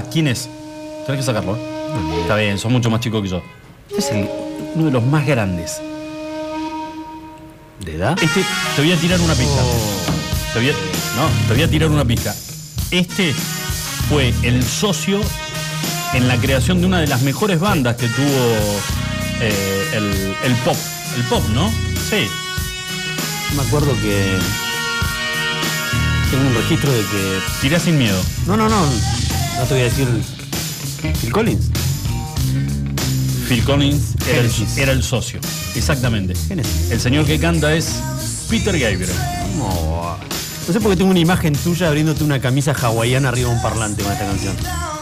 ¿quién es? Tenés que sacarlo, ¿eh? Está bien, sos mucho más chico que yo. Este es el- uno de los más grandes. ¿De edad? Este, te voy a tirar una pista. Te voy a, no, te voy a tirar una pista. Este fue el socio en la creación de una de las mejores bandas que tuvo eh, el, el pop. El pop, ¿no? Sí. Me acuerdo que. Tengo un registro de que. Tirá sin miedo. No, no, no. No te voy a decir. Phil Collins. Phil Collins era el, Genesis. era el socio. Exactamente. El señor que canta es Peter Gabriel. No. No sé por qué tengo una imagen tuya abriéndote una camisa hawaiana arriba de un parlante con esta canción.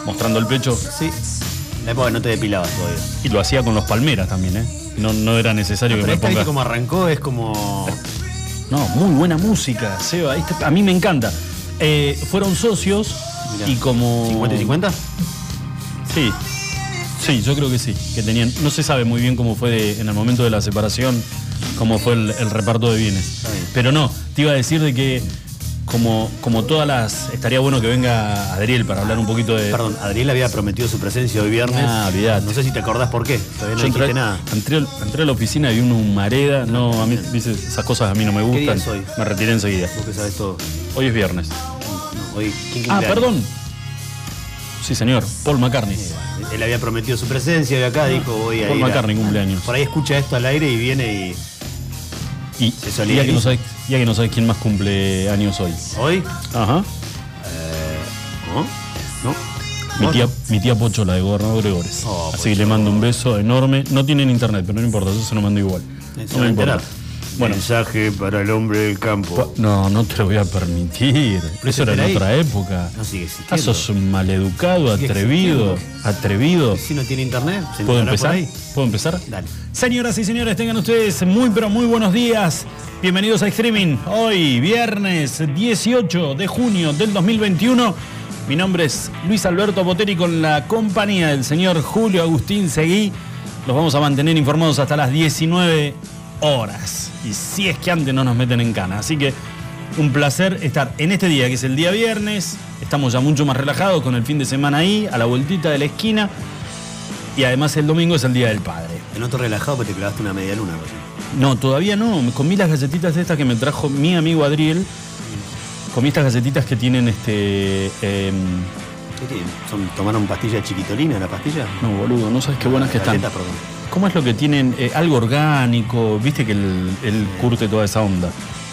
Mostrando el pecho. Sí. La época que no te depilabas todavía. Y lo hacía con los palmeras también, ¿eh? No, no era necesario Pero que me ponga. como arrancó, es como. No, muy buena música, Seba. Este- a mí me encanta. Eh, fueron socios Mirá. y como. 50 y 50. Sí. Sí, yo creo que sí. Que tenían. No se sabe muy bien cómo fue de- en el momento de la separación, cómo fue el, el reparto de bienes. Pero no, te iba a decir de que como, como todas las. Estaría bueno que venga Adriel para hablar un poquito de. Perdón, Adriel había prometido su presencia hoy viernes. Ah, olvidate. No sé si te acordás por qué. Todavía no Yo dijiste entré, nada. entré, entré a la oficina y vi una humareda. No, a mí viste, esas cosas a mí no me ¿Qué día gustan. es hoy? Me retiré enseguida. Vos que sabés todo. Hoy es viernes. No, hoy, ¿quién Ah, perdón. Sí, señor. Paul McCartney. Él había prometido su presencia y acá dijo voy a Paul ir a- McCartney cumpleaños. Por ahí escucha esto al aire y viene y. Y Se ya que, no sabes, ya que no sabes quién más cumple años hoy. ¿Hoy? Ajá. ¿No? ¿No? Mi tía, mi tía Pocho, la de Gobernador Gregores. Oh, Así que le mando un beso enorme. No tienen internet, pero no importa, yo se lo mando igual. No me importa. Bueno, Mensaje para el hombre del campo. no, no te lo voy a permitir. Eso era en ahí. otra época. No sigue Ah, existiendo. sos un maleducado, atrevido, atrevido. Si no tiene internet, se ¿Puedo enterará por empezar? ahí. ¿Puedo empezar? Dale. Señoras y señores, tengan ustedes muy pero muy buenos días. Bienvenidos a Streaming. Hoy, viernes 18 de junio del 2021. Mi nombre es Luis Alberto Boteri con la compañía del señor Julio Agustín Seguí. Los vamos a mantener informados hasta las 19 horas. Y si es que antes no nos meten en cana. Así que un placer estar en este día, que es el día viernes. Estamos ya mucho más relajados con el fin de semana ahí, a la vueltita de la esquina. Y además el domingo es el Día del Padre. Te noto relajado porque te clavaste una media luna. No, todavía no. Me comí las galletitas estas que me trajo mi amigo Adriel. Comí estas galletitas que tienen este... em, ¿Qué tiene? ¿Son, ¿Tomaron pastilla chiquitolina la pastilla? no, boludo, no sabes qué buenas que están. Galleta, perdón. ¿Cómo es lo que tienen? Eh, algo orgánico, viste que el curte toda esa onda.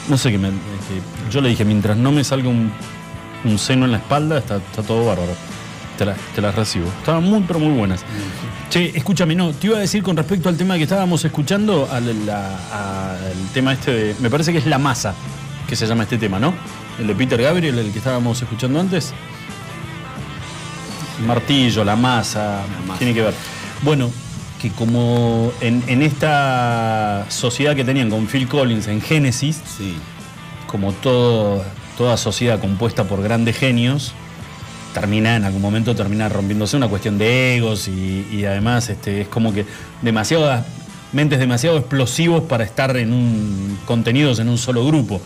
No sé qué me... que yo le dije, mientras no me salga un, un seno en la espalda, está, está todo bárbaro. Te, la- te las recibo. Estaban muy, pero muy buenas. Che, escúchame, no, te iba a decir con respecto al tema que estábamos escuchando, al, la- al tema este de. Me parece que es la masa que se llama este tema, ¿no? El de Peter Gabriel, el que estábamos escuchando antes. Martillo, la masa, masa. tiene que ver. Bueno, que como en, en esta sociedad que tenían con Phil Collins en Genesis, Sí. como todo, toda sociedad compuesta por grandes genios, termina en algún momento termina rompiéndose una cuestión de egos y, y además este, es como que demasiadas mentes demasiado explosivos para estar en un contenidos en un solo grupo.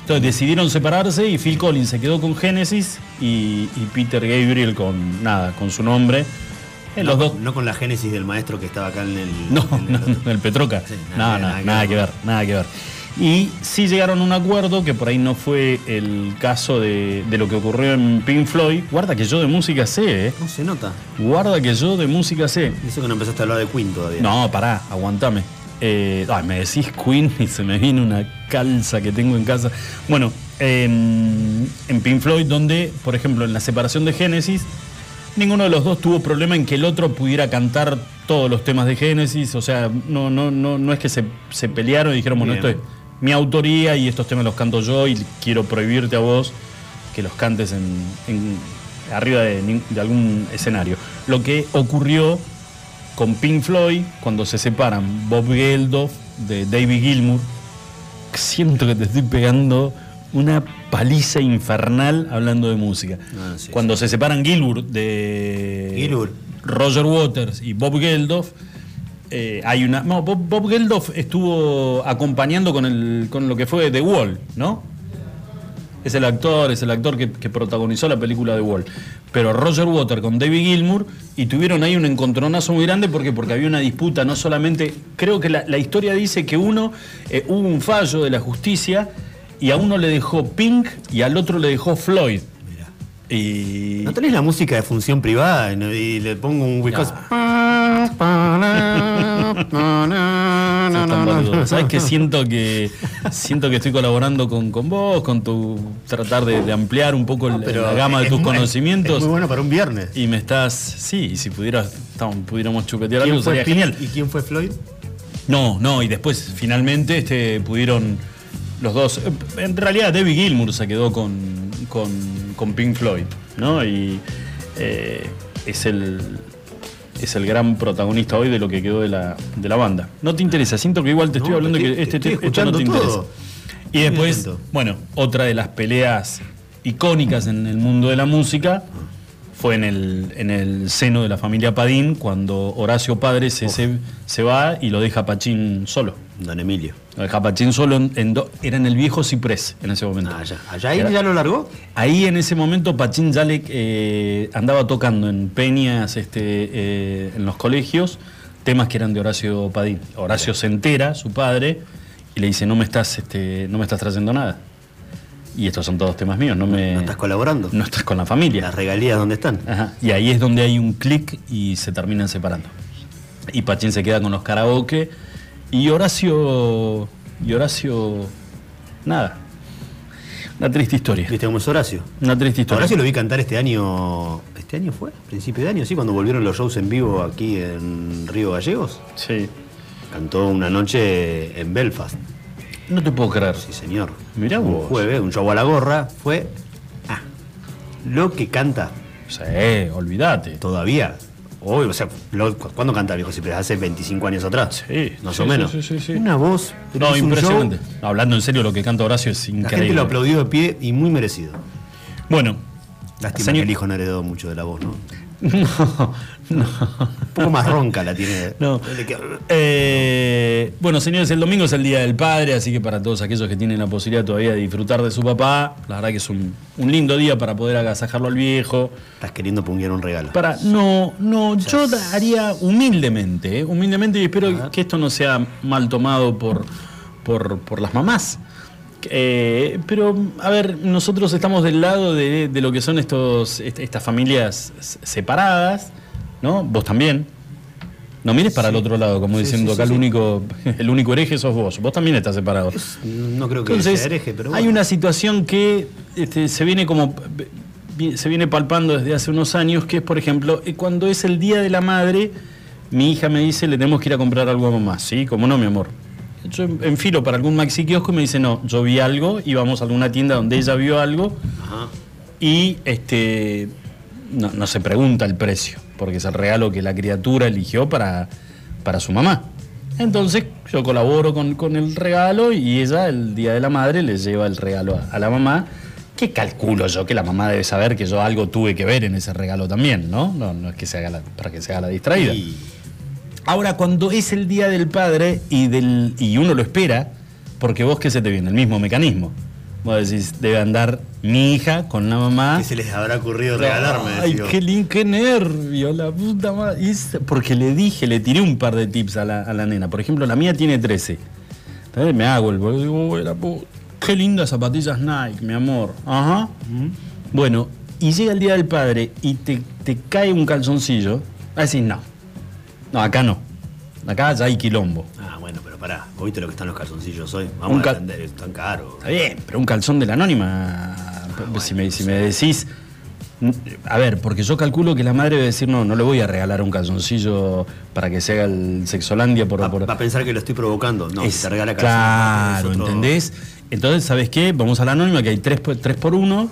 Entonces decidieron separarse y Phil Collins se quedó con Genesis y, y Peter Gabriel con nada, con su nombre. Eh, no, los dos. no con la génesis del maestro que estaba acá en el. No, en el no, no, el Petroca. Sí, no, nada, no, nada nada, que ver. nada que ver. Y sí llegaron a un acuerdo que por ahí no fue el caso de, de lo que ocurrió en Pink Floyd. Guarda que yo de música sé, ¿eh? No se nota. Guarda que yo de música sé. Dice que no empezaste a hablar de Queen todavía. No, pará, aguantame. Eh, ay, me decís Queen y se me viene una calza que tengo en casa. Bueno, en, en Pink Floyd, donde, por ejemplo, en la separación de Genesis, ninguno de los dos tuvo problema en que el otro pudiera cantar todos los temas de Genesis. O sea, no, no, no, no es que se, se pelearon y dijeron, bueno, Bien. esto es mi autoría y estos temas los canto yo y quiero prohibirte a vos que los cantes en, en- arriba de, de algún escenario. Lo que ocurrió con Pink Floyd cuando se separan Bob Geldof de David Gilmour. Siento que te estoy pegando una paliza infernal hablando de música. Ah, sí, cuando se separan Gilmour de Gilmour. Roger Waters y Bob Geldof, eh, hay una. No, Bob, Bob Geldof estuvo acompañando con, el, con lo que fue The Wall, ¿no? Es el actor, es el actor que, que protagonizó la película The Wall. Pero Roger Water con David Gilmour y tuvieron ahí un encontronazo muy grande porque, porque había una disputa, no solamente. Creo que la, la historia dice que uno, eh, hubo un fallo de la justicia y a uno le dejó Pink y al otro le dejó Floyd. Y. ¿No tenés la música de función privada y, no- le pongo un Wisconsin? Boludo. Sabes que siento que siento que estoy colaborando con, con vos, con tu tratar de, de ampliar un poco la gama de tus muy- conocimientos. Es muy bueno para un viernes. Y me estás. Sí, y si pudieras, pudiéramos chupetear ¿Quién algo, sería Pink genial. ¿Y quién fue Floyd? No, no, y después finalmente este, pudieron los dos. En realidad, David Gilmour se quedó con, con, con Pink Floyd, ¿no? Y eh, es el. Es el gran protagonista hoy de lo que quedó de la, de la banda. No te interesa, siento que igual te estoy No, hablando te que este te no te interesa. Y después, bueno, otra de las peleas icónicas en el mundo de la música fue en el, en el seno de la familia Padín, cuando Horacio Padre se, se, se va y lo deja a Pachín solo. Don Emilio. Lo deja a Pachín solo, en, en do- era en el viejo Ciprés en ese momento. Ah, allá. ¿Allá ahí Era- ya lo largó? Ahí en ese momento Pachín ya le, eh, andaba tocando en peñas este, eh, en los colegios temas que eran de Horacio Padín. Horacio se entera, su padre, y le dice, no me estás, este, no me estás trayendo nada. Y estos son todos temas míos, no me. ¿No estás colaborando? no estás con la familia. ¿Las regalías dónde están? Ajá, Y ahí es donde hay un clic y se terminan separando. Y Pachín se queda con los karaoke. Y Horacio. Y Horacio. Nada. Una triste historia. ¿Viste cómo es Horacio? Una triste historia. Horacio lo vi cantar este año. ¿Este año fue? ¿Principio de año? Sí, cuando volvieron los shows en vivo aquí en Río Gallegos. Sí. Cantó una noche en Belfast. No te puedo creer. Sí, señor. Mirá un vos. jueves, un show a la gorra. Fue. Ah, lo que canta Sí, olvídate. todavía. Hoy, o sea, lo- ¿cu- ¿cuándo canta viejo Ciprés? Hace 25 años atrás. Sí, Más sí, o menos. sí, sí, sí. Una voz. No, impresionante. Hablando en serio, lo que canta Horacio es La gente increíble. lo aplaudió de pie y muy merecido. Bueno. Lástima señor- que el hijo no heredó mucho de la voz, ¿no? No, no. Un poco más ronca la tiene. No. Eh, bueno, señores, el domingo es el Día del Padre, así que para todos aquellos que tienen la posibilidad todavía de disfrutar de su papá, la verdad que es un, un lindo día para poder agasajarlo al viejo. Estás queriendo punguear un regalo. Para, no, no, yo haría humildemente, ¿eh? humildemente y espero que esto no sea mal tomado por, por, por las mamás. Eh, pero, a ver, nosotros estamos del lado de, de lo que son estos, est- estas familias separadas, ¿no? Vos también. No mires para el otro lado, como Sí, diciendo sí, acá el único, el único hereje sos vos. Vos también estás separado. No creo que Entonces, sea hereje, pero hay bueno. una situación que este, se viene como se viene palpando desde hace unos años, que es, por ejemplo, eh, cuando es el Día de la Madre, mi hija me dice, le tenemos que ir a comprar algo a mamá. Sí, como no, mi amor. Yo en- enfilo para algún maxi kiosco y me dice, no, yo vi algo y vamos a alguna tienda donde ella vio algo Ajá. y este no, no se pregunta el precio, porque es el regalo que la criatura eligió para, para su mamá. Entonces yo colaboro con, con el regalo y ella el Día de la Madre le lleva el regalo a, a la mamá, que calculo yo que la mamá debe saber que yo algo tuve que ver en ese regalo también, ¿no? No, no es que se haga la- para que se haga la distraída. Y Ahora, cuando es el Día del Padre y, del, y uno lo espera, porque vos qué se te viene, el mismo mecanismo. Vos decís, debe andar mi hija con la mamá. ¿Qué se les habrá ocurrido regalarme? Ay, decía. qué, lin- qué nervio, la puta madre. Porque le dije, le tiré un par de tips a la, a la nena. Por ejemplo, la mía tiene 13. Entonces me hago el boludo, digo, "Uy, la pu- Qué lindas zapatillas Nike, mi amor. Ajá. Bueno, y llega el día del padre y te, te cae un calzoncillo. A decir, no. No, acá no. Acá ya hay quilombo. Ah, bueno, pero pará. ¿Vos viste lo que están los calzoncillos hoy? Vamos Un a entender, están caros. Está bien, pero un calzón de la anónima. si, me, si me decís. A ver, porque yo calculo que la madre debe decir, no, no le voy a regalar un calzoncillo para que se haga el sexolandia por. Va, por- va a pensar que lo estoy provocando. No, Es- si te regala Claro, es otro- ¿entendés? Entonces, ¿sabes qué? Vamos a la anónima que hay 3 por, tres por 1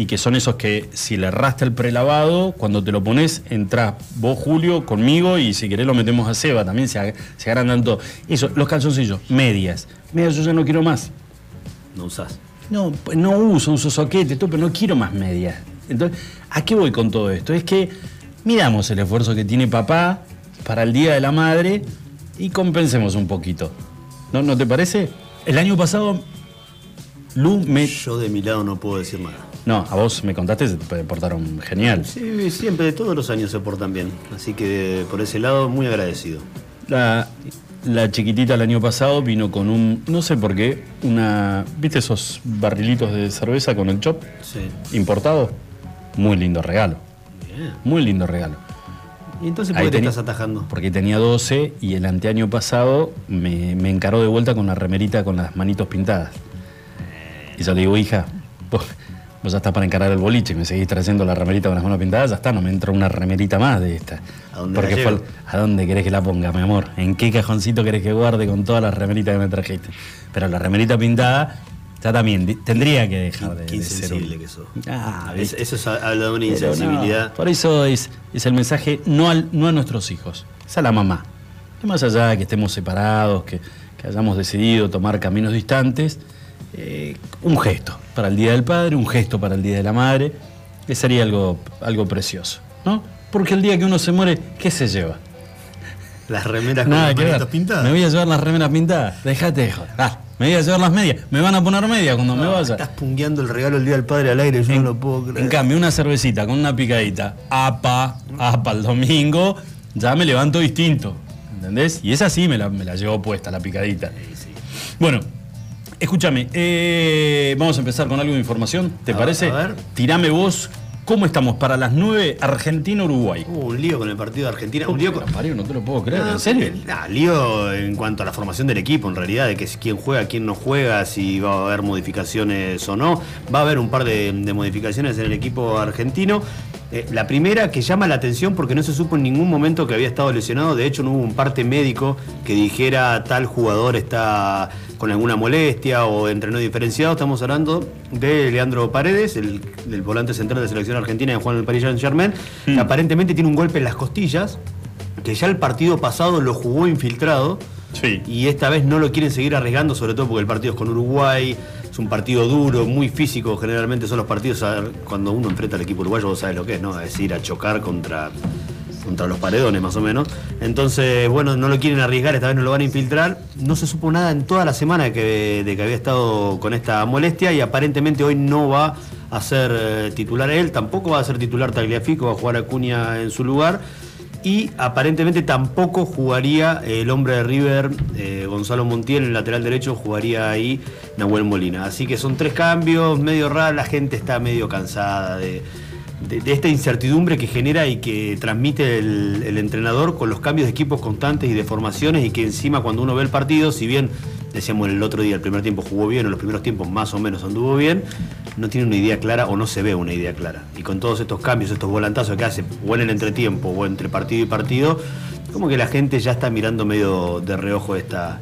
y que son esos que si le erraste el prelavado, cuando te lo pones, entras vos, Julio, conmigo y si querés lo metemos a Seba, también se, ag- se agrandan todo. Eso, los calzoncillos, medias. Medias yo ya no quiero más. No usás. No, pues no uso, uso soquete, todo, pero no quiero más medias. Entonces, ¿a qué voy con todo esto? Es que miramos el esfuerzo que tiene papá para el Día de la Madre y compensemos un poquito. ¿No, ¿No te parece? El año pasado, Lu me... Yo de mi lado no puedo decir nada. No, a vos me contaste, se te portaron genial. Sí, siempre, todos los años se portan bien. Así que por ese lado, muy agradecido. La, la chiquitita el año pasado vino con un, no sé por qué, una, ¿viste esos barrilitos de cerveza con el chop? Sí. Importado. Muy lindo regalo. Bien. Muy lindo regalo. ¿Y entonces por qué te estás atajando? Porque tenía 12 y el anteaño pasado me, me encaró de vuelta con la remerita con las manitos pintadas. Y yo le digo, hija, vos, ya estás para encarar el boliche y me seguís trayendo la remerita con las manos pintadas, ya está, no me entra una remerita más de esta. ¿A dónde Porque la ¿A dónde querés que la ponga, mi amor? ¿En qué cajoncito querés que guarde con todas las remeritas que me trajiste? Pero la remerita pintada ya también tendría que dejar de, Qué de ser un- insensible que sos. Ah, Es- eso es, habla de una no, insensibilidad. por eso es, es el mensaje no, al- no a nuestros hijos, es a la mamá. Que más allá de que estemos separados, que, que hayamos decidido tomar caminos distantes, eh, un gesto para el Día del Padre, un gesto para el Día de la Madre, que sería algo, algo precioso, ¿no? Porque el día que uno se muere, ¿qué se lleva? Las remeras con Nada las pintadas. Me voy a llevar las remeras pintadas. Déjate de joder. Ah, me voy a llevar las medias. Me van a poner medias cuando me vaya. Estás pungueando el regalo el día del padre al aire, yo no lo puedo creer. En cambio, una cervecita con una picadita, apa, apa el domingo, ya me levanto distinto. ¿Entendés? Y esa sí me la, me la llevo puesta, la picadita. Bueno, escúchame, eh, vamos a empezar con algo de información, ¿te A- parece? a ver. Tirame vos, ¿cómo estamos para las 9 Argentina-Uruguay? Hubo un lío con el partido de Argentina. Un lío con... Parió, no te lo puedo creer, No, ¿en serio? nah, lío en cuanto a la formación del equipo, en realidad, de que quién juega, quién no juega, si va a haber modificaciones o no. Va a haber un par de, de modificaciones en el equipo argentino. Eh, la primera que llama la atención porque no se supo en ningún momento que había estado lesionado. De hecho, no hubo un parte médico que dijera tal jugador está con alguna molestia o entrenó diferenciado. Estamos hablando de Leandro Paredes, el, del volante central de selección argentina de Juan del Paris Saint Germain, que aparentemente tiene un golpe en las costillas que ya el partido pasado lo jugó infiltrado Sí. y esta vez no lo quieren seguir arriesgando, sobre todo porque el partido es con Uruguay, es un partido duro, muy físico, generalmente son los partidos, a ver, cuando uno enfrenta al equipo uruguayo, vos sabés lo que es, ¿no? Es ir a chocar contra, contra los paredones más o menos. Entonces, bueno, no lo quieren arriesgar, esta vez no lo van a infiltrar. No se supo nada en toda la semana que, de que había estado con esta molestia y aparentemente hoy no va a ser eh, titular él, tampoco va a ser titular Tagliafico, va a jugar Acuña en su lugar. Y aparentemente tampoco jugaría el hombre de River, eh, Gonzalo Montiel, el lateral derecho, jugaría ahí Nahuel Molina. Así que son tres cambios, medio raros, la gente está medio cansada de, de- de esta incertidumbre que genera y que transmite el, el entrenador con los cambios de equipos constantes y de formaciones y que encima cuando uno ve el partido, si bien decíamos el otro día, el primer tiempo jugó bien o los primeros tiempos más o menos anduvo bien, no tiene una idea clara o no se ve una idea clara. Y con todos estos cambios, estos volantazos que hace o en el entretiempo o entre partido y partido, como que la gente ya está mirando medio de reojo esta,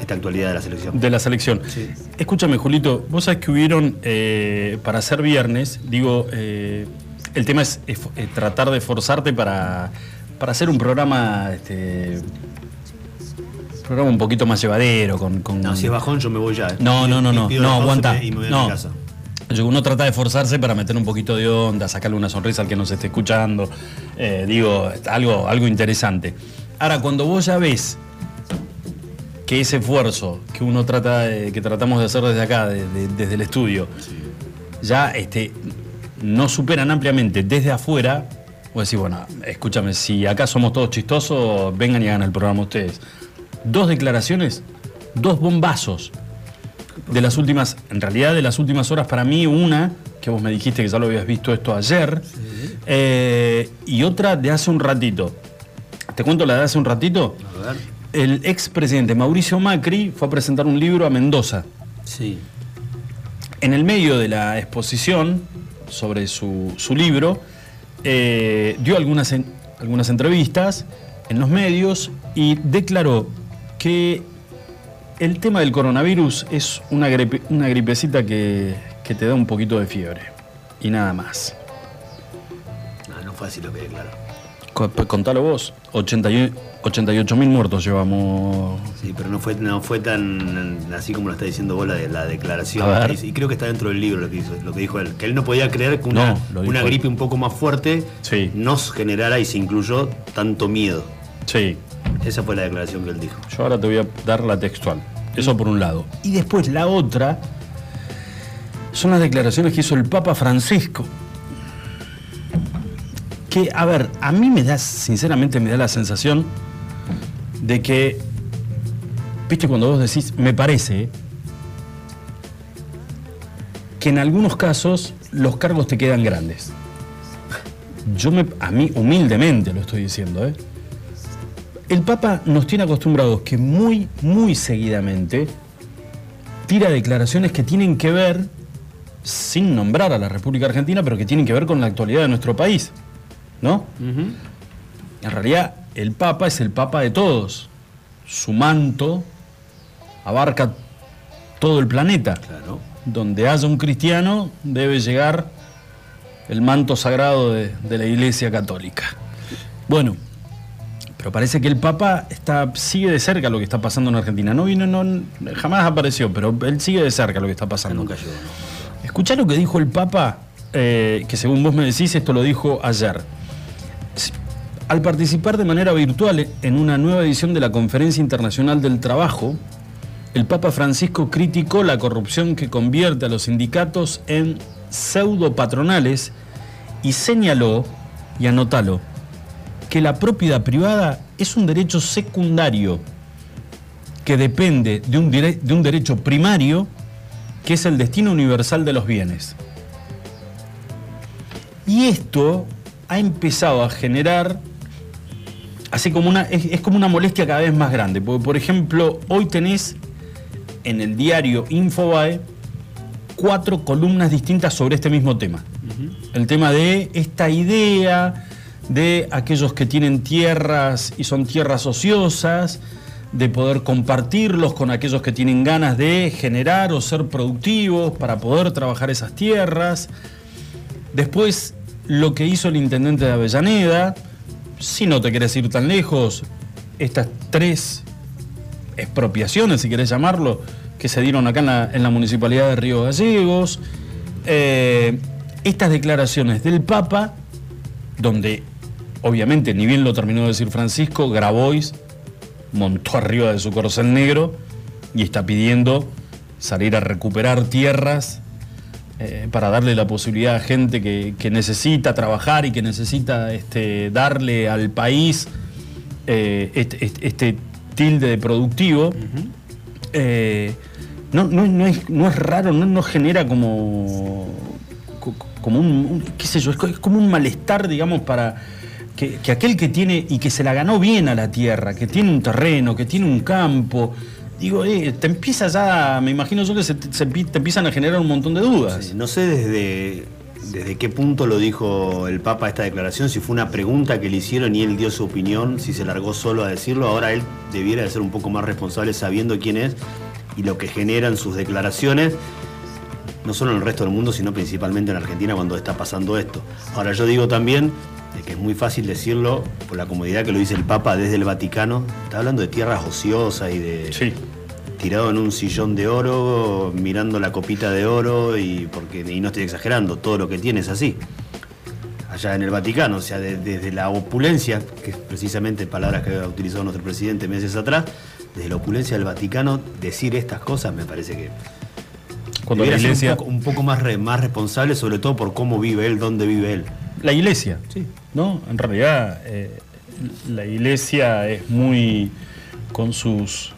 esta actualidad de la selección. De la selección. Sí. Escúchame, Julito, vos sabés que hubieron, eh, para hacer viernes, digo, eh, el tema es, es- eh, tratar de forzarte para, para hacer un programa, este, programa un poquito más llevadero, con... con- No, si es bajón yo me voy ya. eh. No, no, no, no, no, aguanta. y me- voy a no. mi casa. Uno trata de forzarse para meter un poquito de onda, sacarle una sonrisa al que nos esté escuchando. Eh, digo, algo, algo interesante. Ahora, cuando vos ya ves que ese esfuerzo que uno trata de- que tratamos de hacer desde acá, de- de- desde el estudio, ya este, no superan ampliamente desde afuera, vos decís, bueno, escúchame, si acá somos todos chistosos, vengan y hagan el programa ustedes. Dos declaraciones, dos bombazos de las últimas, en realidad de las últimas horas para mí, una, que vos me dijiste que ya lo habías visto esto ayer, eh, y otra de hace un ratito. ¿Te cuento la de hace un ratito? A ver. El expresidente Mauricio Macri fue a presentar un libro a Mendoza. Sí. En el medio de la exposición sobre su, su libro, eh, dio algunas, algunas entrevistas en los medios y declaró que el tema del coronavirus es una, una gripecita que, que, te da un poquito de fiebre y nada más. No, no fue así lo que declaró. pues Contalo vos, 81. 88.000 muertos llevamos. Sí, pero no fue, no fue tan así como lo está diciendo vos la, declaración. Y creo que está dentro del libro lo que, lo que dijo él. Que él no podía creer que una, una gripe un poco más fuerte sí. nos generara y se incluyó tanto miedo. Sí. Esa fue la declaración que él dijo. Yo ahora te voy a dar la textual. Eso por un lado. Y después la otra son las declaraciones que hizo el Papa Francisco que, a ver, a mí me da, sinceramente me da la sensación de que, viste, cuando vos decís, me parece, que en algunos casos los cargos te quedan grandes. Yo me, a mí humildemente lo estoy diciendo, ¿eh? El Papa nos tiene acostumbrados que muy, muy seguidamente tira declaraciones que tienen que ver, sin nombrar a la República Argentina, pero que tienen que ver con la actualidad de nuestro país, ¿no? En realidad, el Papa es el Papa de todos. Su manto abarca todo el planeta. Claro. Donde haya un cristiano debe llegar el manto sagrado de, de la Iglesia Católica. Bueno, pero parece que el Papa está, sigue de cerca lo que está pasando en Argentina. No vino, no, jamás apareció, pero él sigue de cerca lo que está pasando. Nunca llegó, ¿no? Escuchá lo que dijo el Papa, eh, que según vos me decís, esto lo dijo ayer. Al participar de manera virtual en una nueva edición de la Conferencia Internacional del Trabajo, el Papa Francisco criticó la corrupción que convierte a los sindicatos en pseudo patronales y señaló, y anótalo, que la propiedad privada es un derecho secundario que depende de un, de un derecho primario que es el destino universal de los bienes. Y esto ha empezado a generar, así como una, es, es como una molestia cada vez más grande. Porque, por ejemplo, hoy tenés en el diario Infobae cuatro columnas distintas sobre este mismo tema. El tema de esta idea de aquellos que tienen tierras y son tierras ociosas, de poder compartirlos con aquellos que tienen ganas de generar o ser productivos para poder trabajar esas tierras. Después, lo que hizo el intendente de Avellaneda, si no te querés ir tan lejos, estas tres expropiaciones, si querés llamarlo, que se dieron acá en la, en la municipalidad de Río Gallegos. Eh, estas declaraciones del Papa, donde obviamente, ni bien lo terminó de decir Francisco, Grabois montó arriba de su corcel negro y está pidiendo salir a recuperar tierras eh, para darle la posibilidad a gente que, que necesita trabajar y que necesita este, darle al país eh, este, este- este tilde de productivo. Eh, no, no- no es, no es raro, no, no genera como, co- como un, un- qué sé yo, es co- es como un malestar, digamos, para que, que aquel que tiene y que se la ganó bien a la tierra, que tiene un terreno, que tiene un campo, digo, eh, te empieza ya, me imagino yo que se, te empiezan a generar un montón de dudas. No sé desde, desde qué punto lo dijo el Papa esta declaración, si fue una pregunta que le hicieron y él dio su opinión, si se largó solo a decirlo, ahora él debiera de ser un poco más responsable sabiendo quién es y lo que generan sus declaraciones, no solo en el resto del mundo, sino principalmente en Argentina cuando está pasando esto. Ahora yo digo también de que es muy fácil decirlo por la comodidad que lo dice el Papa desde el Vaticano, está hablando de tierras ociosas y de Sí. tirado en un sillón de oro, mirando la copita de oro y porque y no estoy exagerando, todo lo que tiene es así. Allá en el Vaticano, o sea, de- desde la opulencia, que es precisamente palabras que ha utilizado nuestro presidente meses atrás, desde la opulencia del Vaticano, decir estas cosas me parece que Cuando la iglesia, un poco, un poco más, re- más responsable, sobre todo por cómo vive él, dónde vive él. La iglesia, Sí. ¿no? En realidad, eh, la iglesia es muy, con sus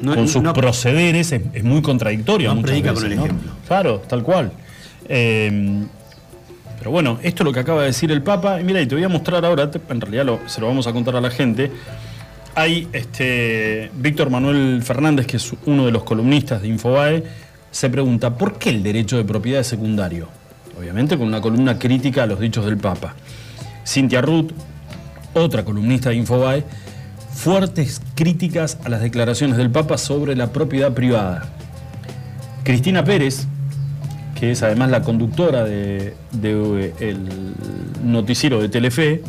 No, con sus no- procederes es, es muy contradictorio. No muchas predica veces, con el ¿no? ejemplo. Claro, tal cual. Eh, pero bueno, esto es lo que acaba de decir el Papa. Y mira, y te voy a mostrar ahora, te- en realidad lo- se lo vamos a contar a la gente. Hay este, Víctor Manuel Fernández, que es uno de los columnistas de Infobae, se pregunta, ¿por qué el derecho de propiedad es secundario? Obviamente con una columna crítica a los dichos del Papa. Cintia Ruth, otra columnista de Infobae, fuertes críticas a las declaraciones del Papa sobre la propiedad privada. Cristina Pérez, que es además la conductora de, de, eh, el noticiero de Telefe,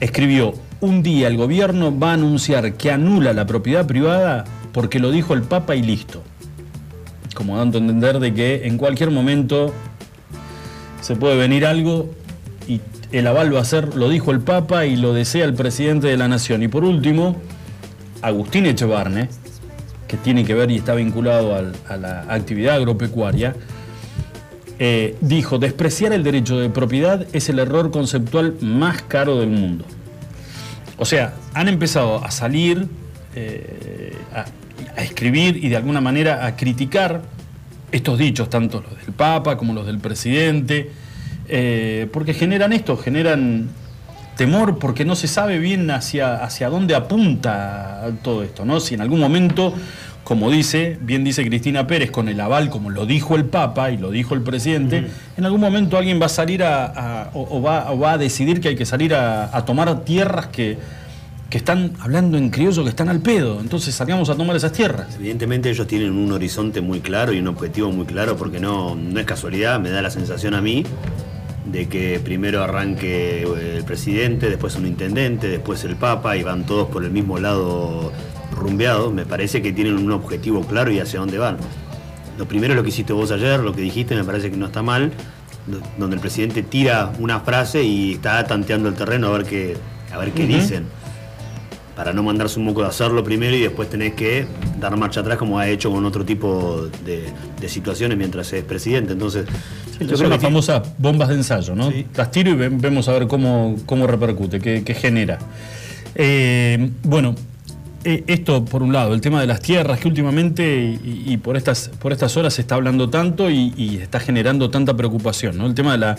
escribió, un día el gobierno va a anunciar que anula la propiedad privada porque lo dijo el Papa y listo. Como dando a entender de que en cualquier momento se puede venir algo y el aval va a ser, lo dijo el Papa y lo desea el presidente de la Nación. Y por último, Agustín Echevarne, que tiene que ver y está vinculado a la actividad agropecuaria, eh, dijo, despreciar el derecho de propiedad es el error conceptual más caro del mundo. O sea, han empezado a salir, eh, a, escribir y de alguna manera a criticar estos dichos, tanto los del Papa como los del presidente, eh, porque generan esto, generan temor porque no se sabe bien hacia, hacia dónde apunta todo esto, ¿no? Si en algún momento como dice, bien dice Cristina Pérez, con el aval, como lo dijo el Papa y lo dijo el presidente, en algún momento alguien va a salir a, o, va, a decidir que hay que salir a, tomar tierras que, están hablando en criollo, que están al pedo. Entonces salgamos a tomar esas tierras. Evidentemente ellos tienen un horizonte muy claro y un objetivo muy claro, porque no, no es casualidad, me da la sensación a mí de que primero arranque el presidente, después un intendente, después el Papa y van todos por el mismo lado rumbeados, me parece que tienen un objetivo claro y hacia dónde van. Lo primero es lo que hiciste vos ayer, lo que dijiste, me parece que no está mal, donde el presidente tira una frase y está tanteando el terreno a ver qué, a ver qué dicen. Para no mandarse un moco de hacerlo primero y después tenés que dar marcha atrás como ha hecho con otro tipo de, situaciones mientras es presidente. Entonces, son las famosas bombas de ensayo, ¿no? Las tiro y vemos a ver cómo, cómo repercute, qué, genera. Eh, bueno, eh, esto por un lado, el tema de las tierras, que últimamente y, por, estas, por estas horas se está hablando tanto y, está generando tanta preocupación, ¿no? El tema de la,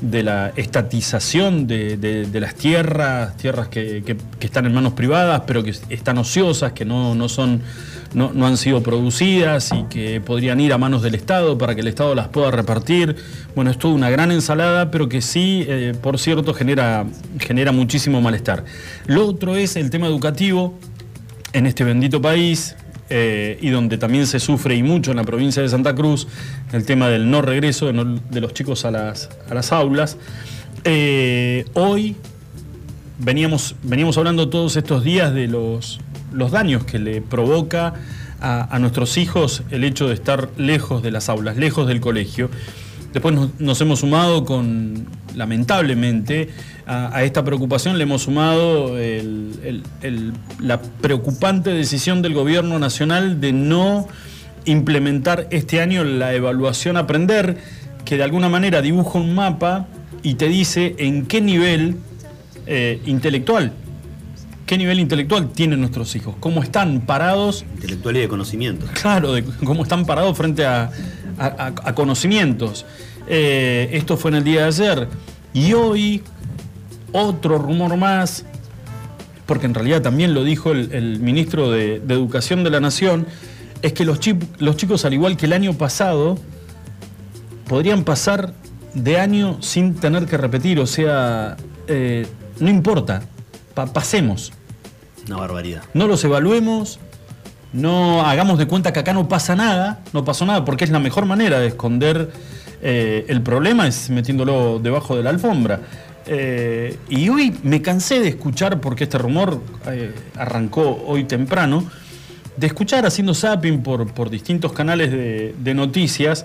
de la estatización de, las tierras, tierras que, están en manos privadas, pero que están ociosas, que no, son, no, han sido producidas y que podrían ir a manos del Estado para que el Estado las pueda repartir. Bueno, es toda una gran ensalada, pero que sí, eh, por cierto, genera, genera muchísimo malestar. Lo otro es el tema educativo en este bendito país eh, y donde también se sufre y mucho en la provincia de Santa Cruz el tema del no regreso de, los chicos a las, a las aulas. Eh, hoy veníamos, veníamos hablando todos estos días de los, los daños que le provoca a, nuestros hijos el hecho de estar lejos de las aulas, lejos del colegio. Después nos hemos sumado con, lamentablemente, a, esta preocupación le hemos sumado la preocupante decisión del gobierno nacional de no implementar este año la evaluación Aprender, que de alguna manera dibuja un mapa y te dice en qué nivel eh, intelectual, qué nivel intelectual tienen nuestros hijos, cómo están parados. Intelectual y de conocimiento. Claro, de cómo están parados frente a, conocimientos. Eh, esto fue en el día de ayer. Y hoy, otro rumor más, porque en realidad también lo dijo el, ministro de, Educación de la Nación, es que los, los, chicos, al igual que el año pasado, podrían pasar de año sin tener que repetir, o sea, eh, no importa, pasemos. Una barbaridad. No los evaluemos, no hagamos de cuenta que acá no pasa nada, no pasó nada, porque es la mejor manera de esconder eh, el problema, es metiéndolo debajo de la alfombra. Eh, y hoy me cansé de escuchar, porque este rumor eh, arrancó hoy temprano, de escuchar haciendo zapping por, por distintos canales de, noticias,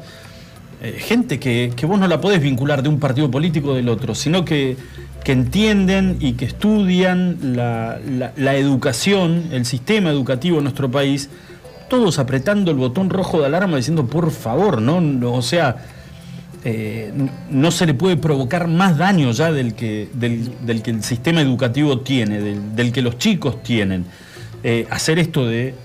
eh, gente que, vos no la podés vincular de un partido político del otro, sino que, que entienden y que estudian la, la, educación, el sistema educativo en nuestro país, todos apretando el botón rojo de alarma diciendo, por favor, no o sea eh, no se le puede provocar más daño ya del que, del, que el sistema educativo tiene, del, que los chicos tienen. Eh, hacer esto de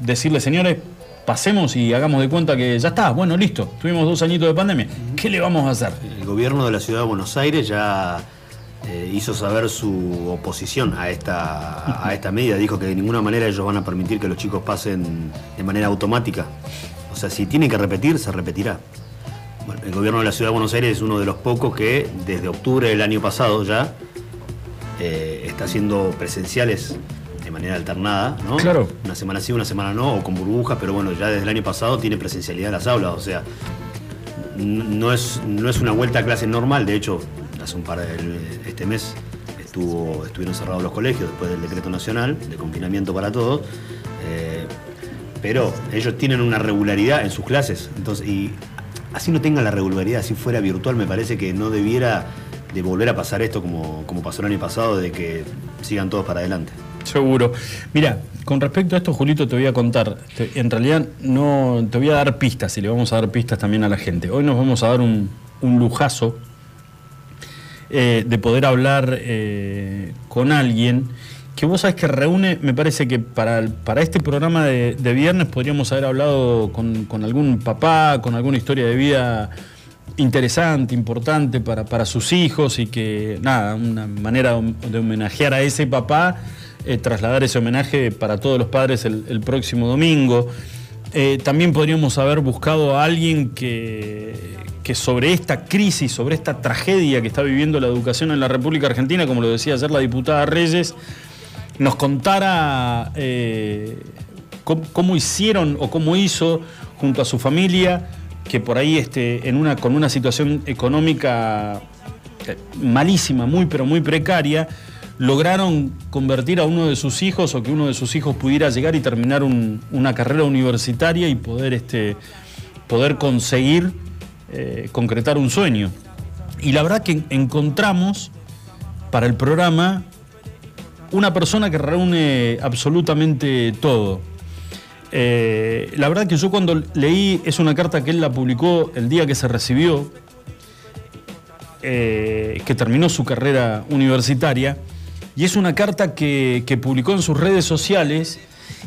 decirle, señores, pasemos y hagamos de cuenta que ya está, bueno, listo, tuvimos dos añitos de pandemia, ¿qué le vamos a hacer? El gobierno de la ciudad de Buenos Aires ya eh, hizo saber su oposición a esta, a esta medida, dijo que de ninguna manera ellos van a permitir que los chicos pasen de manera automática. O sea, si tienen que repetir, se repetirá el gobierno de la Ciudad de Buenos Aires es uno de los pocos que desde octubre del año pasado ya eh, está haciendo presenciales de manera alternada, ¿no? Claro. Una semana sí, una semana no, o con burbujas, pero bueno, ya desde el año pasado tiene presencialidad en las aulas, o sea, no es, no es una vuelta a clase normal, de hecho, hace un par de este mes estuvo, estuvieron cerrados los colegios después del decreto nacional de confinamiento para todos. Eh, pero ellos tienen una regularidad en sus clases. Entonces, y así no tenga la regularidad, si fuera virtual, me parece que no debiera de volver a pasar esto como, como pasó el año pasado, de que sigan todos para adelante. Seguro. Mira, con respecto a esto, Julito, te voy a contar. en realidad no te voy a dar pistas y le vamos a dar pistas también a la gente. Hoy nos vamos a dar un, lujazo eh, de poder hablar eh, con alguien que vos sabés que reúne, me parece que para, para este programa de, viernes podríamos haber hablado con, algún papá, con alguna historia de vida interesante, importante para, para sus hijos y que, nada, una manera de homenajear a ese papá eh, trasladar ese homenaje para todos los padres el, próximo domingo. Eh, también podríamos haber buscado a alguien que, que, sobre esta crisis, sobre esta tragedia que está viviendo la educación en la República Argentina, como lo decía ayer la diputada Reyes, nos contara eh, cómo, hicieron o cómo hizo junto a su familia, que por ahí este, en una, con una situación económica malísima, muy pero muy precaria, lograron convertir a uno de sus hijos o que uno de sus hijos pudiera llegar y terminar una carrera universitaria y poder, este, poder conseguir eh, concretar un sueño. Y la verdad que encontramos para el programa una persona que reúne absolutamente todo. Eh, la verdad que yo cuando leí, es una carta que él la publicó el día que se recibió, eh, que terminó su carrera universitaria, y es una carta que, publicó en sus redes sociales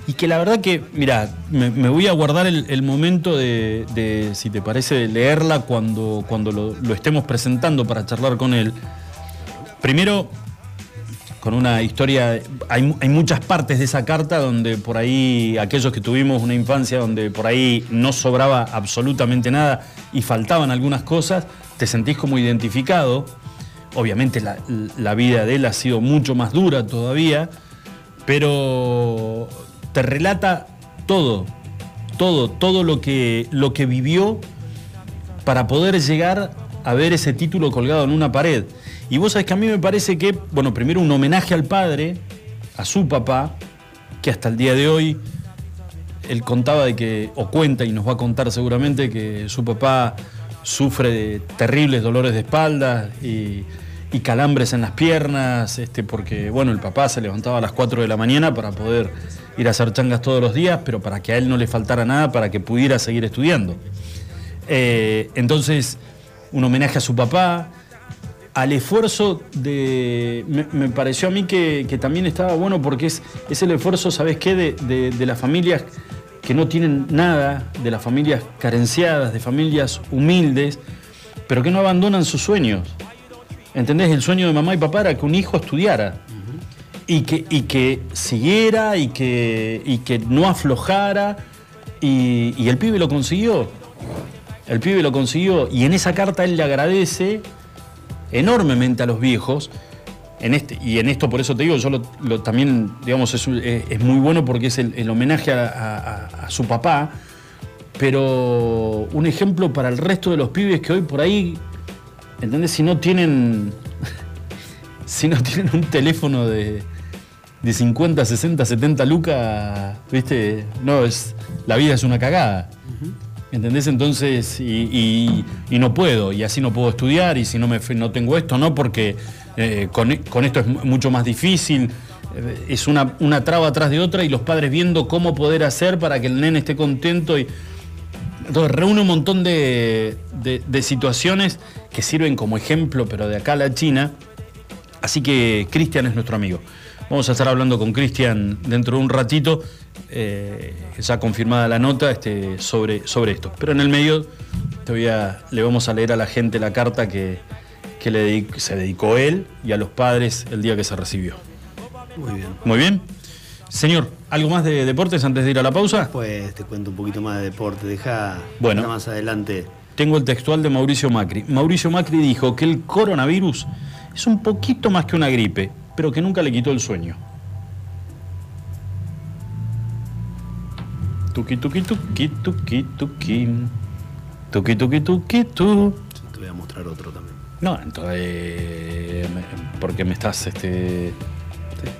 y que la verdad que, mira, me, voy a guardar el, momento de, si te parece, leerla cuando, cuando lo, estemos presentando para charlar con él. Primero, con una historia, hay, muchas partes de esa carta donde por ahí, aquellos que tuvimos una infancia donde por ahí no sobraba absolutamente nada y faltaban algunas cosas, te sentís como identificado. Obviamente la, vida de él ha sido mucho más dura todavía, pero te relata todo, todo, todo lo que, lo que vivió para poder llegar a ver ese título colgado en una pared. Y vos sabés que a mí me parece que, bueno, primero un homenaje al padre, a su papá, que hasta el día de hoy él contaba de que, o cuenta y nos va a contar seguramente, que su papá sufre de terribles dolores de espalda y, calambres en las piernas, este, porque bueno, el papá se levantaba a las 4 de la mañana para poder ir a hacer changas todos los días, pero para que a él no le faltara nada, para que pudiera seguir estudiando. Eh, entonces, un homenaje a su papá, al esfuerzo de. Me, pareció a mí que, también estaba bueno porque es, es el esfuerzo, ¿sabes qué?, de, de las familias que no tienen nada, de las familias carenciadas, de familias humildes, pero que no abandonan sus sueños. ¿Entendés? El sueño de mamá y papá era que un hijo estudiara y, que, y que siguiera y que, y que no aflojara y, y el pibe lo consiguió. El pibe lo consiguió y en esa carta él le agradece enormemente a los viejos este, y en esto por eso te digo, yo también, digamos, es, muy bueno porque es el, homenaje a, su papá, pero un ejemplo para el resto de los pibes que hoy por ahí, ¿entendés? Si no tienen, si no tienen un teléfono de, de 50, 60, 70 lucas, ¿viste? No, es, la vida es una cagada. ¿Entendés? Entonces, y, no puedo, y así no puedo estudiar, y si no, me, no tengo esto, no, porque eh, con, esto es mucho más difícil, eh, es una, una, traba atrás de otra, y los padres viendo cómo poder hacer para que el nene esté contento. Y, entonces, reúne un montón de, de situaciones que sirven como ejemplo, pero de acá a la China. Así que Cristian es nuestro amigo. Vamos a estar hablando con Cristian dentro de un ratito, eh, ya confirmada la nota este, sobre, sobre esto. Pero en el medio le vamos a leer a la gente la carta que, le se dedicó él y a los padres el día que se recibió. Muy bien. Muy bien. Señor, ¿algo más de deportes antes de ir a la pausa? Pues te cuento un poquito más de deporte. Deja bueno, más adelante. Tengo el textual de Mauricio Macri. Mauricio Macri dijo que el coronavirus es un poquito más que una gripe pero que nunca le quitó el sueño. Tuki tuki tuki tuki tuki. Tuki tuki tuki tu. Te voy a mostrar otro también. No, entonces. porque me estás este.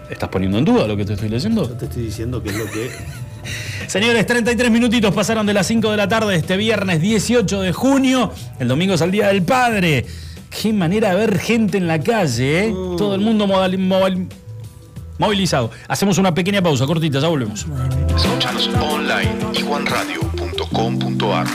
¿Estás poniendo en duda lo que te estoy leyendo? Yo te estoy diciendo que es lo que. Señores, 33 minutitos pasaron de las 5 de la tarde este viernes 18 de junio. El domingo es el Día del Padre. Qué manera de ver gente en la calle, ¿eh? Todo el mundo movilizado. Hacemos una pequeña pausa, cortita, ya volvemos. Escúchanos online, iguanradio.com.ar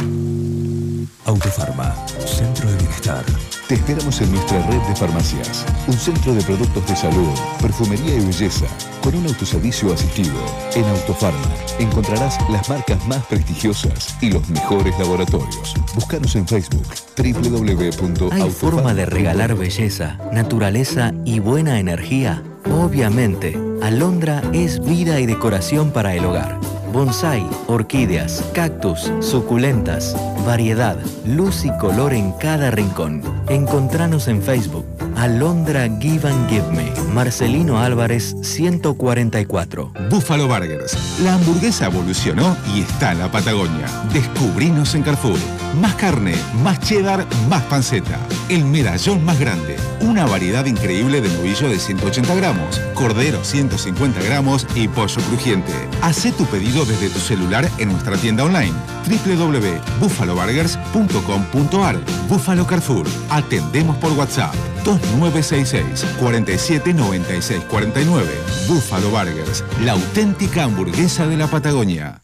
Autofarma, Centro de Bienestar. Te esperamos en nuestra red de farmacias. Un centro de productos de salud, perfumería y belleza, con un autoservicio asistido. En Autofarma encontrarás las marcas más prestigiosas y los mejores laboratorios. Búscanos en Facebook www. ¿Hay forma de regalar belleza, naturaleza y buena energía? Obviamente, Alondra es vida y decoración para el hogar bonsai, orquídeas, cactus, suculentas, variedad, luz y color en cada rincón. Encontranos en Facebook. Alondra Give and Give Me. Marcelino Álvarez 144. Buffalo Burgers. La hamburguesa evolucionó y está en la Patagonia. Descubrinos en Carrefour. Más carne, más cheddar, más panceta. El medallón más grande. Una variedad increíble de novillo de 180 gramos, cordero 150 gramos y pollo crujiente. Haz tu pedido desde tu celular en nuestra tienda online www.buffaloburgers.com.ar Buffalo Carrefour. Atendemos por WhatsApp 2966 479649 Buffalo Burgers, la auténtica hamburguesa de la Patagonia.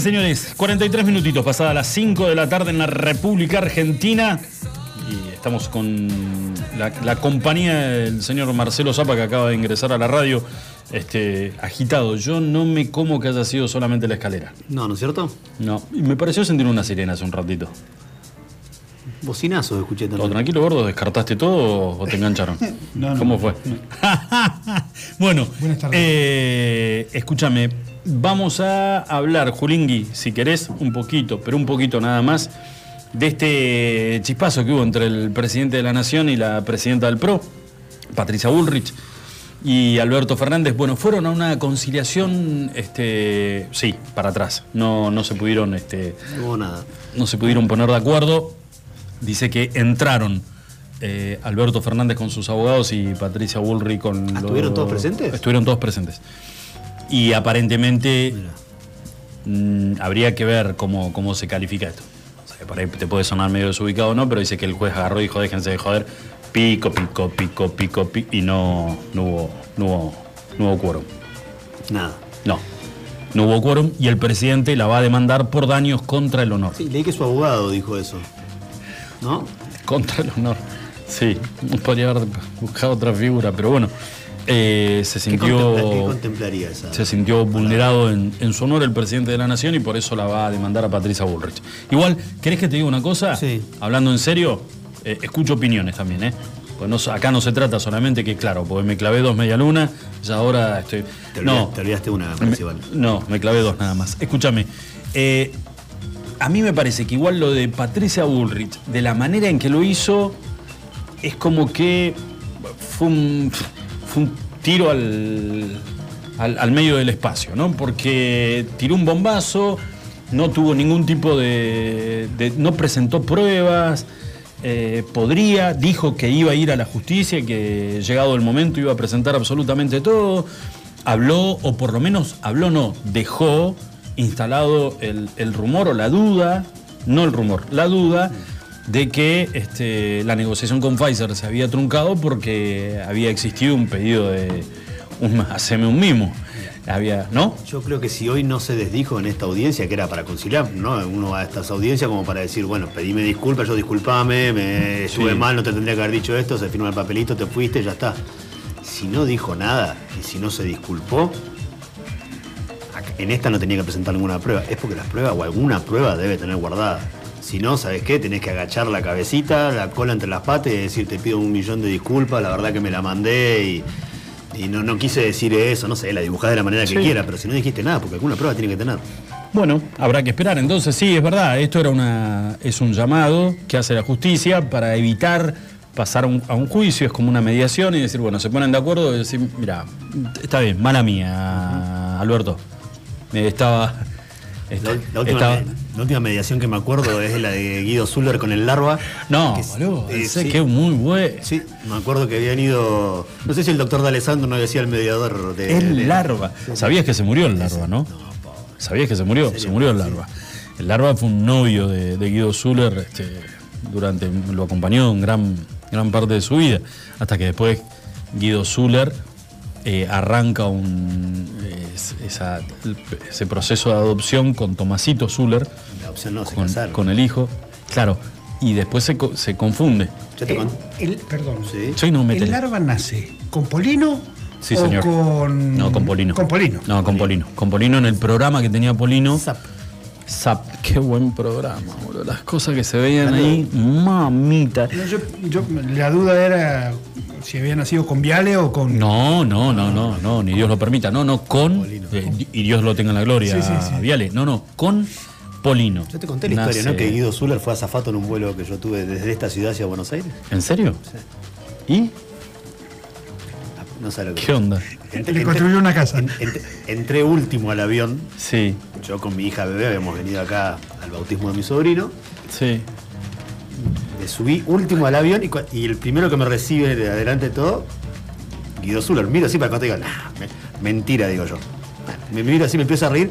Señores, 43 minutitos pasadas las 5 de la tarde en la República Argentina. Y estamos con la, compañía del señor Marcelo Zapa, que acaba de ingresar a la radio, este, agitado. Yo no me como que haya sido solamente la escalera. No, ¿no es cierto? No. Y me pareció sentir una sirena hace un ratito. Bocinazos escuché también. tranquilo, gordo, ¿descartaste todo o te engancharon? no, no, ¿Cómo fue? Bueno, Buenas tardes. Eh, escúchame, vamos a hablar, Julingui, si querés, un poquito, pero un poquito nada más, de este chispazo que hubo entre el presidente de la Nación y la presidenta del PRO, Patricia Bullrich, y Alberto Fernández. Bueno, fueron a una conciliación, este, sí, para atrás. No, no se pudieron, este, No nada. no se pudieron poner de acuerdo. Dice que entraron eh, Alberto Fernández con sus abogados y Patricia Bullrich con Ah, ¿estuvieron los- todos presentes? Estuvieron todos presentes. Y aparentemente mm, habría que ver cómo, cómo se califica esto. O sea, por ahí te puede sonar medio desubicado o no, pero dice que el juez agarró y dijo, déjense de joder, pico, pico, pico, pico, pico, y no, no hubo, no hubo, no hubo quórum. Nada. No, no hubo quórum y el presidente la va a demandar por daños contra el honor. Sí, leí que su abogado dijo eso. ¿No? Contra el honor. Sí, podría haber buscado otra figura, pero bueno, eh, se ¿Qué, contempla- qué sintió, contemplaría esa? se sintió vulnerado en, en su honor el presidente de la nación y por eso la va a demandar a Patricia Bullrich. Igual, ¿querés que te diga una cosa? Sí. Hablando en serio, eh, escucho opiniones también, ¿eh? Pues no, acá no se trata solamente que, claro, porque me clavé dos media luna, ya ahora estoy. Te, no, olvidaste, te olvidaste una, me- no, me clavé dos nada más. Escúchame, eh, a mí me parece que igual lo de Patricia Bullrich, de la manera en que lo hizo, es como que fue un, fue un tiro al, al, medio del espacio, ¿no? Porque tiró un bombazo, no tuvo ningún tipo de. de- no presentó pruebas. eh, podría, dijo que iba a ir a la justicia, que llegado el momento iba a presentar absolutamente todo. Habló, o por lo menos habló, no, dejó instalado el, el rumor o la duda, no el rumor, la duda de que este, la negociación con Pfizer se había truncado porque había existido un pedido de un, haceme un mimo. Había, ¿no? Yo creo que si hoy no se desdijo en esta audiencia, que era para conciliar, ¿no? Uno va a estas audiencias como para decir, bueno, pedime disculpas, yo disculpame, me estuve Sí. mal, no te tendría que haber dicho esto, se firma el papelito, te fuiste, ya está. Si no dijo nada y si no se disculpó, en esta no tenía que presentar ninguna prueba. Es porque las pruebas o alguna prueba debe tener guardada. Si no, ¿sabes qué? Tenés que agachar la cabecita, la cola entre las patas y decir, te pido un millón de disculpas, la verdad que me la mandé y, y no, no quise decir eso, no sé, la dibujás de la manera que Sí. quiera, pero si no dijiste nada, porque alguna prueba tiene que tener. Bueno, habrá que esperar. Entonces, sí, es verdad, esto era una, es un llamado que hace la justicia para evitar pasar a un, a un juicio, es como una mediación y decir, bueno, se ponen de acuerdo y decir, mira, está bien, mala mía, Alberto. Eh, estaba. La, la última, estaba- la última mediación que me acuerdo es la de Guido Zuller con el Larva. no, que- boludo, eh, sí. que es muy bueno. Sí, me acuerdo que habían ido. No sé si el doctor D'Alessandro no decía el mediador de. El de- larva. Sabías que se murió el larva, ¿no? Sabías que se murió, se murió el larva. El larva fue un novio de, de Guido Zuller, este, durante, lo acompañó en gran, gran parte de su vida, hasta que después Guido Zuller eh, arranca un, es- esa- ese proceso de adopción con Tomasito Zuller, La no, con, con el hijo, claro, y después se, se confunde. Ya te con- El, perdón. Sí. Sí, no. ¿El larva nace con Polino Sí, o señor. con... No, con Polino. Con Polino. No, con Polino. Con Polino en el programa que tenía Polino. Zap. Zap, qué buen programa, boludo. Las cosas que se veían ahí, mamita. No, yo, yo- la duda era si había nacido con Viale o con... No, no, no, no, no, ni Dios lo permita. No, no, con. eh, y Dios lo tenga en la gloria, Sí, sí, sí. Viale. No, no, con Polino. Yo te conté la historia, Nace- ¿no? Que Guido Zuller fue azafato en un vuelo que yo tuve desde esta ciudad hacia Buenos Aires. ¿En serio? ¿Y? No sé lo que ¿Qué onda? Entré- Le entré- construyó una casa. en- entré- entré último al avión. Sí, Yo con mi hija bebé habíamos venido acá al bautismo de mi sobrino. sí. Me subí último al avión y, el primero que me recibe de adelante de todo, Guido Zuller. Miro así para acá y digo, "Nah, me- mentira, digo yo. Me miro así, me empiezo a reír.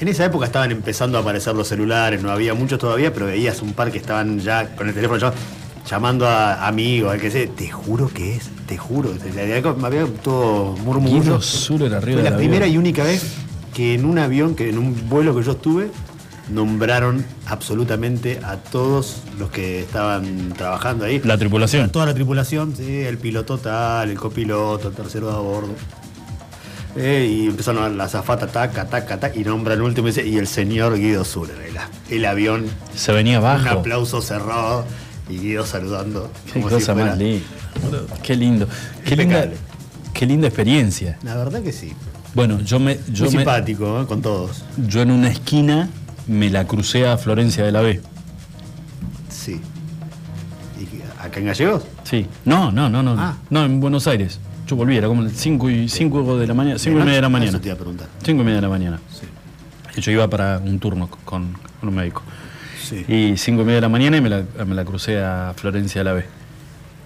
En esa época estaban empezando a aparecer los celulares, no había muchos todavía, pero veías un par que estaban ya con el teléfono ya llamando a amigos, al que sé. Te juro que es, te juro. Me había todo arriba Fue la primera y única vez que en un avión, que en un vuelo que yo estuve, nombraron absolutamente a todos los que estaban trabajando ahí. La tripulación. Toda la tripulación, sí, el piloto tal, el copiloto, el tercero de a bordo. Eh, y empezaron a la zafata, taca, taca, taca, y nombran el último y dice, y el señor Guido Zuller. El, el avión, Se venía un abajo. aplauso cerrado y Guido saludando. Qué como cosa más linda. Qué lindo. Qué linda, qué linda experiencia. La verdad que sí. Bueno, yo me. Yo, Muy me- simpático, ¿eh? con todos. yo en una esquina me la crucé a Florencia de la B. Sí. ¿Y acá en Gallegos? Sí. No, no, no, no. Ah. No, en Buenos Aires. Yo volví, era como 5 y, cinco de la mañana, 5 y media de la mañana. Eso te iba a preguntar. 5 y media de la mañana. Y Yo iba para un turno con, con un médico. Sí. Y 5 y media de la mañana y me la, me la crucé a Florencia de la B.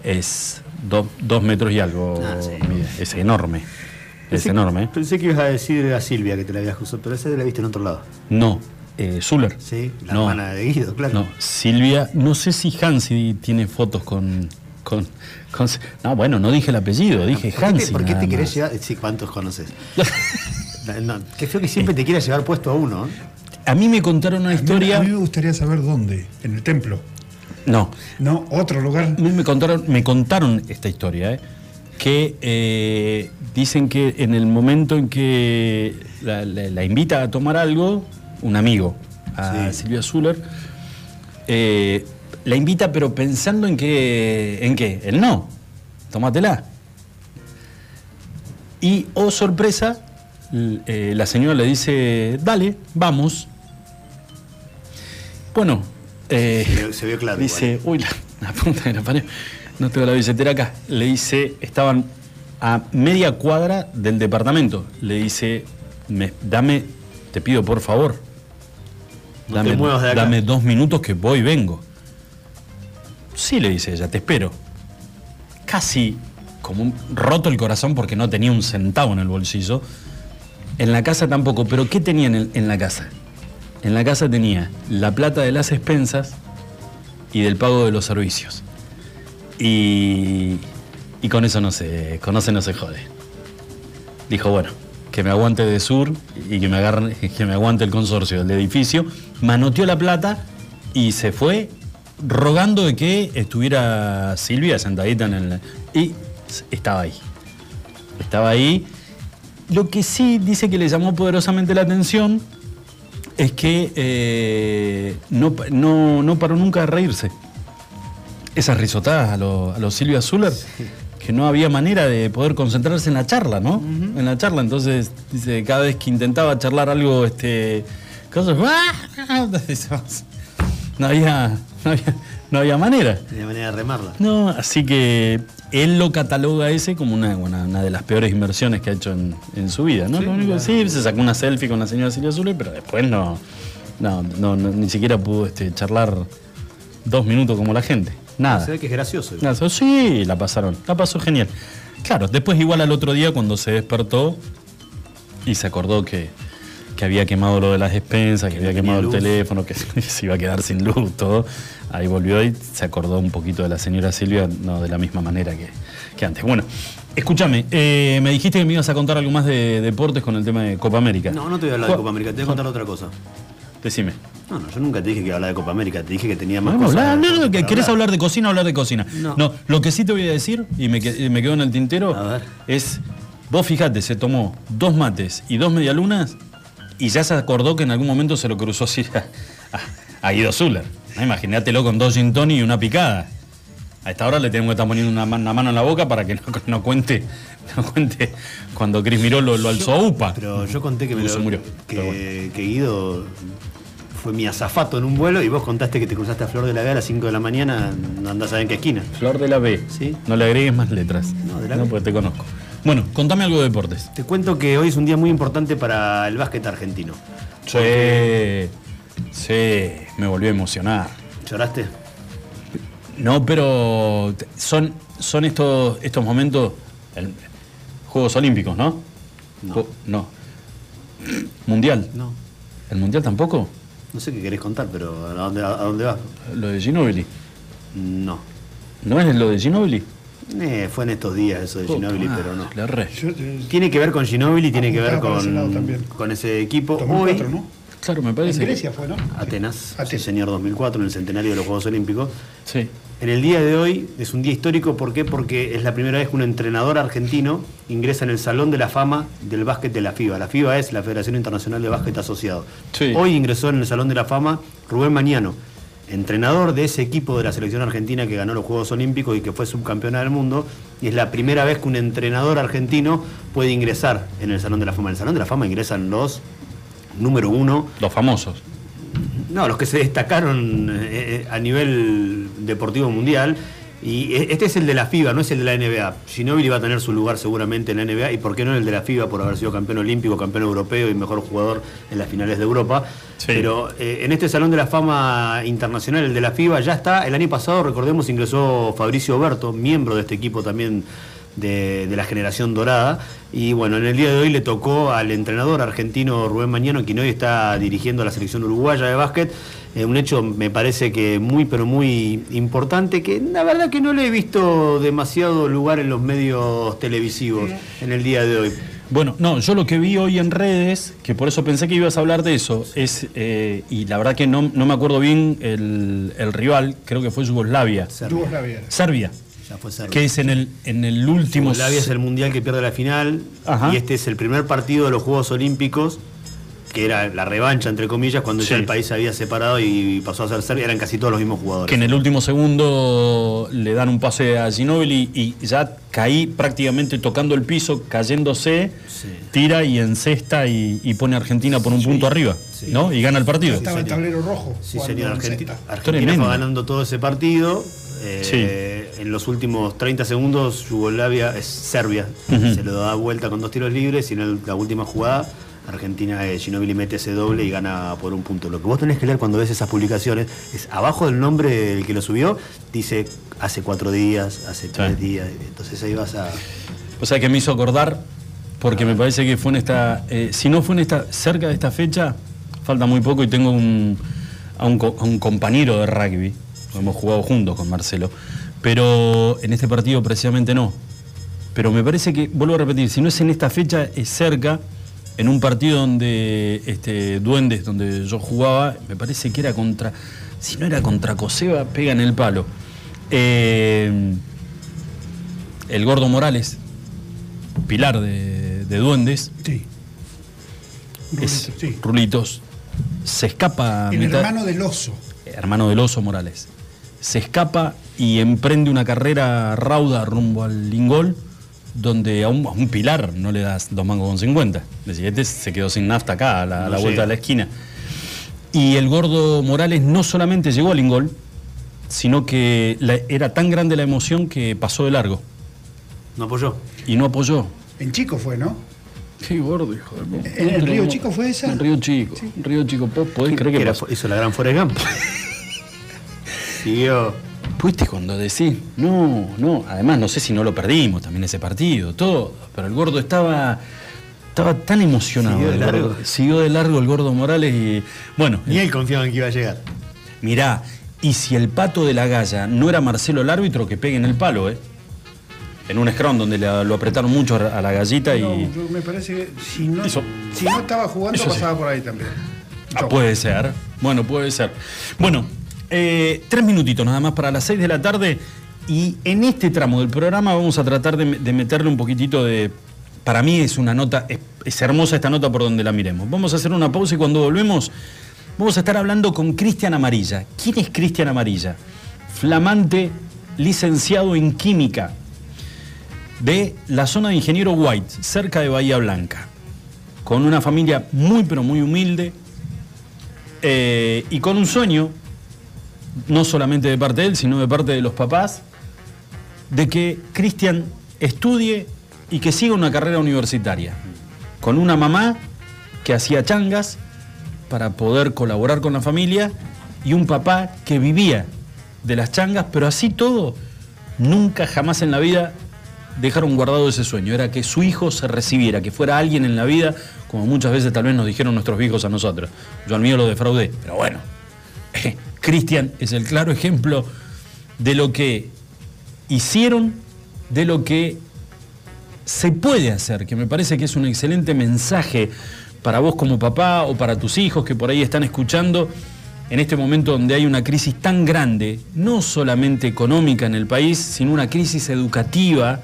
Es do- dos metros y algo. Ah, sí. Es enorme. Es Pensé- enorme. ¿eh? Pensé que ibas a decir a Silvia que te la habías cruzado, pero esa la viste en otro lado. No. Eh, Zuller. Sí, la No. hermana de Guido, claro. No, Silvia, no sé si Hansi tiene fotos con. con, con- no, bueno, no dije el apellido, dije ¿Por qué Hansi. te, por qué te querés más. llevar? Sí, ¿cuántos conoces? No, qué feo que siempre te quieras llevar puesto a uno. ¿eh? A mí me contaron una A mí- historia. A mí me gustaría saber dónde. En el templo. No, No, otro lugar. a mí me contaron, me contaron esta historia, ¿eh? que eh, dicen que en el momento en que la, la- la invita a tomar algo, un amigo, a Sí. Silvia Zuller, eh, la invita pero pensando en que, en qué, el no, tómatela. Y, oh sorpresa, eh, la señora le dice, dale, vamos. Bueno, eh, Se vio- se vio claro Dice, uy, la, la punta de la pared, no tengo la billetera acá. Le dice, estaban a media cuadra del departamento. Le dice, me- dame, te pido por favor, No dame, te muevas de acá. dame dos minutos que voy y vengo. Sí, le dice ella, te espero. Casi como un- roto el corazón porque no tenía un centavo en el bolsillo. En la casa tampoco, pero ¿qué tenía en, el- en la casa? En la casa tenía la plata de las expensas y del pago de los servicios. Y, y con eso no se, con eso no se jode. Dijo, bueno, que me aguante de sur y que me, que me aguante el consorcio del edificio. Manoteó la plata y se fue rogando de que estuviera Silvia sentadita en el... Y estaba ahí. Estaba ahí. Lo que sí dice que le llamó poderosamente la atención es que eh, no, no, no paró nunca de reírse. Esas risotadas a los a lo Silvia Zuller, que no había manera de poder concentrarse en la charla, ¿no? En la charla, entonces, dice, cada vez que intentaba charlar algo, este. Cosas. No había, no había, no había manera. De manera de remarla. No, así que él lo cataloga ese como una, una, una de las peores inversiones que ha hecho en, en su vida, ¿no? lo único que sí, se sacó una selfie con la señora Silvia Zuller, pero después no, no, no, no, ni siquiera pudo este, charlar dos minutos como la gente. Nada. Se ve que es gracioso. Nada, sí, la pasaron, la pasó genial. Claro, después igual al otro día cuando se despertó y se acordó que, que había quemado lo de las despensas, que había quemado el teléfono, que se iba a quedar sin luz, todo. Ahí volvió y se acordó un poquito de la señora Silvia, no de la misma manera que, que antes. Bueno, escúchame, eh, me dijiste que me ibas a contar algo más de deportes con el tema de Copa América. No, no te voy a hablar de Copa América, te voy a contar otra cosa. Decime. No, no, yo nunca te dije que iba a hablar de Copa América, te dije que tenía más Podemos cosas. hablar, no, no, que querés hablar de cocina, hablar de cocina. No. No. lo que sí te voy a decir, y me, que- me quedó en el tintero, es, vos fijate, se tomó dos mates y dos medialunas y ya se acordó que en algún momento se lo cruzó así a, a- a Guido Zuller. ¿no? Imagínatelo con dos gin y una picada. A esta hora le tenemos que estar poniendo una, ma- una mano en la boca para que no, no cuente no cuente cuando Cris Miró lo, lo alzó a UPA. Pero yo conté que, me lo- se murió. que, bueno. que Guido fue mi azafato en un vuelo y vos contaste que te cruzaste a Flor de la B a las 5 de la mañana, no andás a ver en qué esquina. Flor de la B. Sí. No le agregues más letras. No, de la no, porque te conozco. Bueno, contame algo de deportes. Te cuento que hoy es un día muy importante para el básquet argentino. Sí, sí, me volvió a emocionar. ¿Lloraste? No, pero son, son estos, estos momentos, el- Juegos Olímpicos, ¿no? No. No. Mundial. No. ¿El Mundial tampoco? No sé qué querés contar, pero ¿a dónde, a dónde vas? Lo de Ginobili. No. ¿No es lo de Ginobili? Eh, fue en estos días eso de Ginobili, Ah, pero no. La re. Yo, eh, Tiene que ver con Ginobili, tiene que ver para ese con, con ese equipo. 2004, Hoy, ¿no? Claro, me En parece. que- Grecia fue, ¿no? Atenas, sí, Atenas. señor 2004, en el centenario de los Juegos Olímpicos. Sí. En el día de hoy es un día histórico, ¿por qué? Porque es la primera vez que un entrenador argentino ingresa en el Salón de la Fama del Básquet de la FIBA. La FIBA es la Federación Internacional de Básquet Asociado. Sí. Hoy ingresó en el Salón de la Fama Rubén Mañano, entrenador de ese equipo de la selección argentina que ganó los Juegos Olímpicos y que fue subcampeona del mundo, y es la primera vez que un entrenador argentino puede ingresar en el Salón de la Fama. En el Salón de la Fama ingresan los número uno, Los famosos. no, los que se destacaron eh, eh, a nivel deportivo mundial. Y e- este es el de la FIBA, no es el de la NBA. Ginóbili va a tener su lugar seguramente en la NBA y por qué no el de la FIBA por haber sido campeón olímpico, campeón europeo y mejor jugador en las finales de Europa. Sí. Pero eh, en este Salón de la Fama Internacional, el de la FIBA, ya está. El año pasado, recordemos, ingresó Fabricio Oberto, miembro de este equipo también de, de la generación dorada. Y bueno, en el día de hoy le tocó al entrenador argentino Rubén Mañano, quien hoy está dirigiendo a la selección uruguaya de básquet. Eh, un hecho me parece que muy, pero muy importante, que la verdad que no le he visto demasiado lugar en los medios televisivos en el día de hoy. Bueno, no, yo lo que vi hoy en redes, que por eso pensé que ibas a hablar de eso, es, eh, y la verdad que no, no me acuerdo bien el, el rival, creo que fue Yugoslavia. Serbia. Yugoslavia. Serbia, Ya fue Serbia. que es en el, en el último... Yugoslavia es el mundial que pierde la final Ajá. y este es el primer partido de los Juegos Olímpicos que era la revancha entre comillas cuando Sí. ya el país se había separado y pasó a ser Serbia eran casi todos los mismos jugadores que en el último segundo le dan un pase a Ginóbili y ya caí prácticamente tocando el piso, cayéndose, Sí. tira y encesta y, y pone a Argentina por un punto arriba, Sí. ¿no? Y gana el partido. Estaba el tablero rojo. Sí, señor. en Argentina. Argentina fue ganando todo ese partido. Eh, En los últimos 30 segundos, Yugoslavia, es Serbia, se lo da vuelta con dos tiros libres y en el- la última jugada, Argentina, eh, Ginóbili mete ese doble y gana por un punto. Lo que vos tenés que leer cuando ves esas publicaciones es abajo del nombre del que lo subió, dice hace cuatro días, hace tres días. Entonces ahí vas a. O sea que me hizo acordar, porque me parece que fue en esta, eh, si no fue en esta, cerca de esta fecha, falta muy poco y tengo un, a, un, a un compañero de rugby, hemos jugado juntos con Marcelo, pero en este partido precisamente no. Pero me parece que, vuelvo a repetir, si no es en esta fecha, es cerca, en un partido donde este, Duendes, donde yo jugaba, me parece que era contra, si no era contra Coseba, pega en el palo. Eh, el Gordo Morales, pilar de, de Duendes, Sí. es Rulito, sí. Rulitos, se escapa. El mitad- hermano del oso. hermano del oso Morales. Se escapa y emprende una carrera rauda rumbo al Lingol, donde a un, a un pilar no le das dos mangos con 50. Decía, este se quedó sin nafta acá, a la, a No la vuelta de la esquina. Y el gordo Morales no solamente llegó al Lingol, sino que la- era tan grande la emoción que pasó de largo No apoyó. y no apoyó. En Chico fue, ¿no? Qué gordo, hijo de puta. ¿En el Río Chico fue esa? En Río Chico. Río Chico, ¿vos podés creer que Era- pasó? hizo la gran Forrest Gump. Siguió. Fuiste cuando decís, no, no, además no sé si no lo perdimos también ese partido, todo, pero el gordo estaba, estaba tan emocionado. Siguió de largo. gordo. Siguió de largo el gordo Morales y bueno, Ni él confiaba en que iba a llegar. mirá, y si el pato de la galla no era Marcelo el árbitro, que pegue en el palo, ¿eh? En un scrum donde lo apretaron mucho a la gallita No, y... yo me parece que si no, Eso- si no estaba jugando, eso sí. pasaba por ahí también. Ah, puede ser. Bueno, puede ser. Bueno, eh, tres minutitos nada más para las seis de la tarde. Y en este tramo del programa vamos a tratar de, meterle un poquitito de. Para mí es una nota, es, es hermosa esta nota por donde la miremos. Vamos a hacer una pausa y cuando volvemos, vamos a estar hablando con Cristian Amarilla. ¿Quién es Cristian Amarilla? Flamante licenciado en química de la zona de Ingeniero White, cerca de Bahía Blanca con una familia muy pero muy humilde eh, y con un sueño, no solamente de parte de él, sino de parte de los papás, de que Cristian estudie y que siga una carrera universitaria, con una mamá que hacía changas para poder colaborar con la familia y un papá que vivía de las changas, pero así todo, nunca jamás en la vida dejaron guardado ese sueño, era que su hijo se recibiera, que fuera alguien en la vida, como muchas veces tal vez nos dijeron nuestros hijos a nosotros. Yo al mío lo defraudé, pero bueno, Cristian es el claro ejemplo de lo que hicieron, de lo que se puede hacer, que me parece que es un excelente mensaje para vos como papá o para tus hijos que por ahí están escuchando en este momento donde hay una crisis tan grande, no solamente económica en el país, sino una crisis educativa,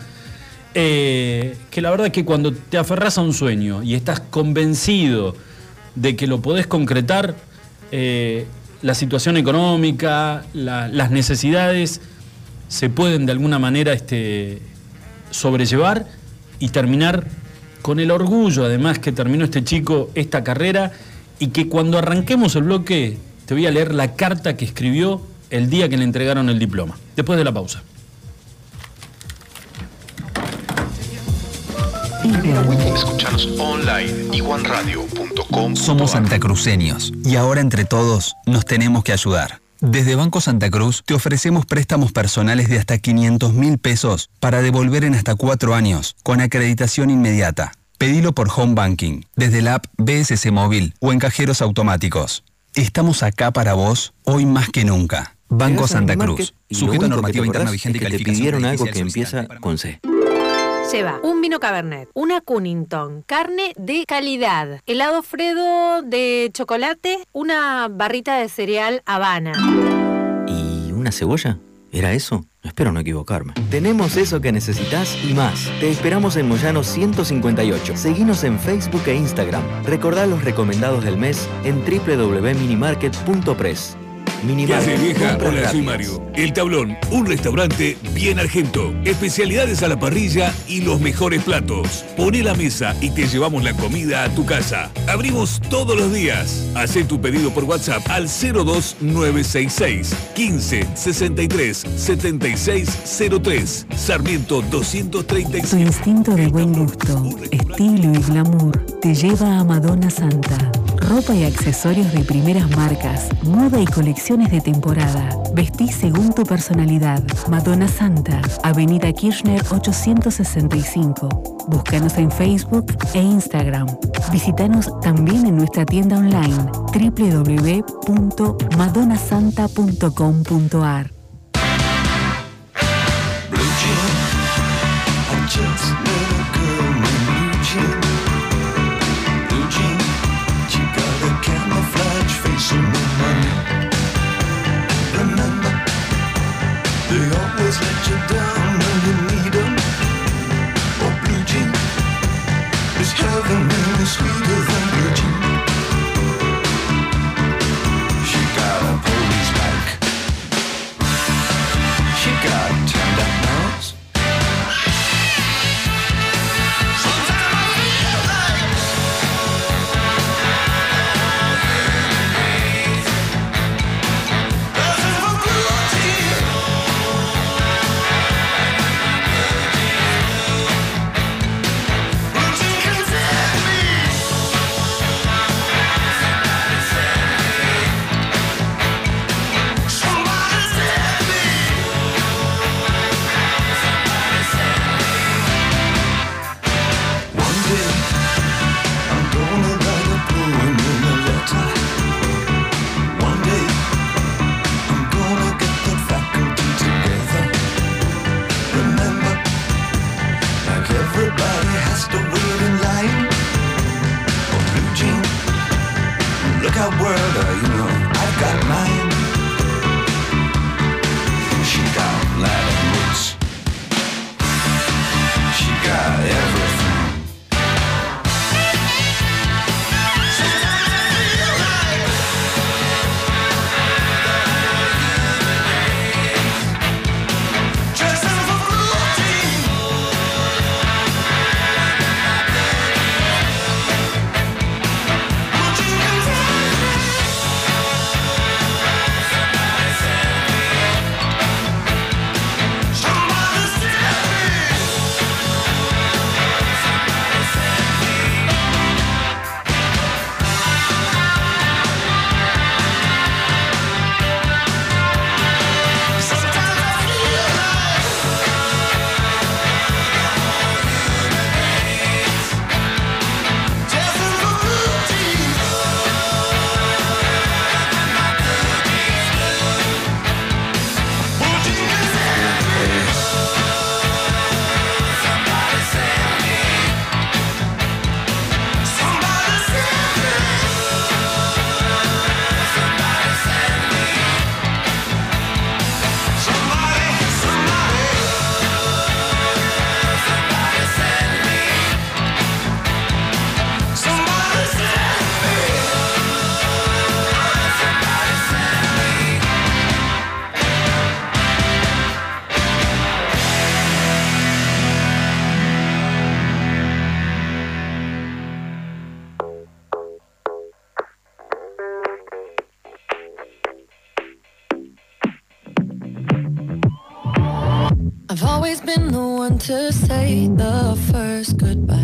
eh, que la verdad que cuando te aferras a un sueño y estás convencido de que lo podés concretar, eh, la situación económica, la- las necesidades se pueden de alguna manera este, sobrellevar y terminar con el orgullo, además, que terminó este chico esta carrera y que cuando arranquemos el bloque te voy a leer la carta que escribió el día que le entregaron el diploma. Después de la pausa. Escuchanos online iguanradio.com. Somos santacruceños y ahora entre todos nos tenemos que ayudar. Desde Banco Santa Cruz te ofrecemos préstamos personales de hasta 500 mil pesos para devolver en hasta cuatro años, con acreditación inmediata. Pedilo por Home Banking, desde la app BSC Móvil o en cajeros automáticos. Estamos acá para vos hoy más que nunca. Banco Santa Cruz. Sujeto a normativa te interna vigente es que te pidieron algo que empieza con C. Lleva un vino Cabernet, una Cunnington, carne de calidad, helado Fredo de chocolate, una barrita de cereal Habana. ¿Y una cebolla? ¿Era eso? Espero no equivocarme. Tenemos eso que necesitas y más. Te esperamos en Moyano 158. Seguinos en Facebook e Instagram. Recordá los recomendados del mes en www.minimarket.press. ¿Qué Minimarket. hace vieja? Hola, soy. Mario. El Tablón, un restaurante bien argento. Especialidades a la parrilla y los mejores platos. Poné la mesa y te llevamos la comida a tu casa. Abrimos todos los días. Haz tu pedido por WhatsApp al 02966 15 63 7603. Sarmiento Tu 235. instinto de buen gusto, estilo y glamour te lleva a Madonna Santa. Ropa y accesorios de primeras marcas, moda y colecciones de temporada. Vestí según tu personalidad. Madonna Santa, Avenida Kirchner 865. Búscanos en Facebook e Instagram. Visítanos también en nuestra tienda online to say the first goodbye.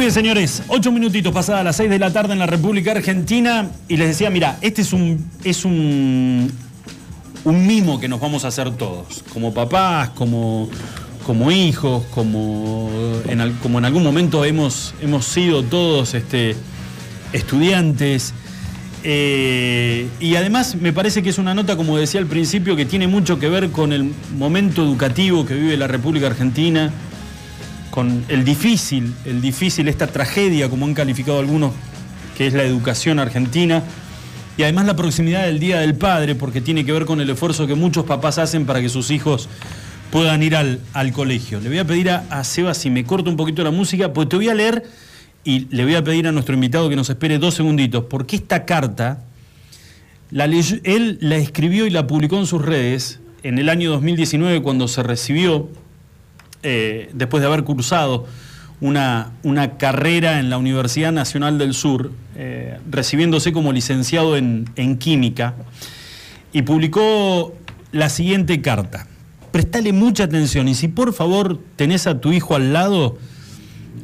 Muy bien, señores, ocho minutitos pasadas las seis de la tarde en la República Argentina y les decía, mira, este es un, es un, un mimo que nos vamos a hacer todos, como papás, como, como hijos, como en, como en algún momento hemos, hemos sido todos este, estudiantes. Eh, y además me parece que es una nota, como decía al principio, que tiene mucho que ver con el momento educativo que vive la República Argentina, con el difícil, el difícil, esta tragedia, como han calificado algunos, que es la educación argentina. Y además la proximidad del Día del Padre, porque tiene que ver con el esfuerzo que muchos papás hacen para que sus hijos puedan ir al, al colegio. Le voy a pedir a, Seba si me corta un poquito la música, pues te voy a leer y le voy a pedir a nuestro invitado que nos espere dos segunditos, porque esta carta, él la escribió y la publicó en sus redes en el año 2019 cuando se recibió eh, después de haber cursado una, una carrera en la Universidad Nacional del Sur, eh, recibiéndose como licenciado en, en química, y publicó la siguiente carta. Prestale mucha atención y si por favor tenés a tu hijo al lado,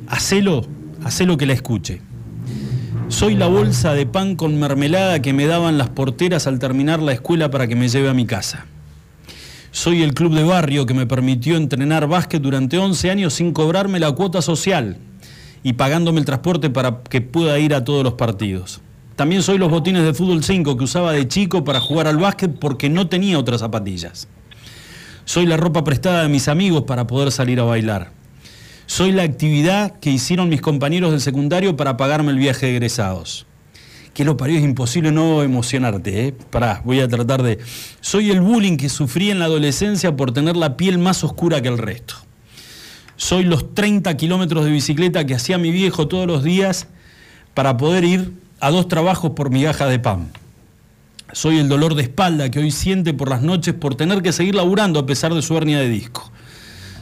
hacelo, hacelo que la escuche. Soy la bolsa de pan con mermelada que me daban las porteras al terminar la escuela para que me lleve a mi casa. Soy el club de barrio que me permitió entrenar básquet durante 11 años sin cobrarme la cuota social y pagándome el transporte para que pueda ir a todos los partidos. También soy los botines de fútbol 5 que usaba de chico para jugar al básquet porque no tenía otras zapatillas. Soy la ropa prestada de mis amigos para poder salir a bailar. Soy la actividad que hicieron mis compañeros del secundario para pagarme el viaje de egresados. Que lo parió, es imposible no emocionarte, ¿eh? Pará, voy a tratar de... Soy el bullying que sufrí en la adolescencia por tener la piel más oscura que el resto. Soy los 30 kilómetros de bicicleta que hacía mi viejo todos los días para poder ir a dos trabajos por migaja de pan. Soy el dolor de espalda que hoy siente por las noches por tener que seguir laburando a pesar de su hernia de disco.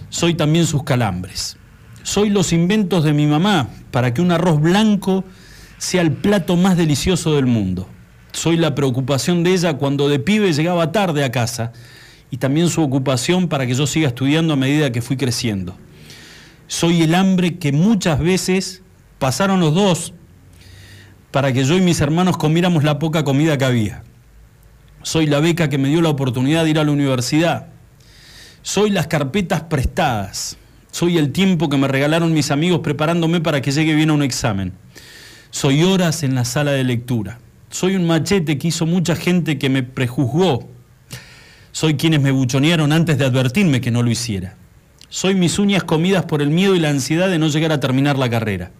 Soy también sus calambres. Soy los inventos de mi mamá para que un arroz blanco sea el plato más delicioso del mundo. Soy la preocupación de ella cuando de pibe llegaba tarde a casa y también su ocupación para que yo siga estudiando a medida que fui creciendo. Soy el hambre que muchas veces pasaron los dos para que yo y mis hermanos comiéramos la poca comida que había. Soy la beca que me dio la oportunidad de ir a la universidad. Soy las carpetas prestadas. Soy el tiempo que me regalaron mis amigos preparándome para que llegue bien a un examen. Soy horas en la sala de lectura. Soy un machete que hizo mucha gente que me prejuzgó. Soy quienes me buchonearon antes de advertirme que no lo hiciera. Soy mis uñas comidas por el miedo y la ansiedad de no llegar a terminar la carrera.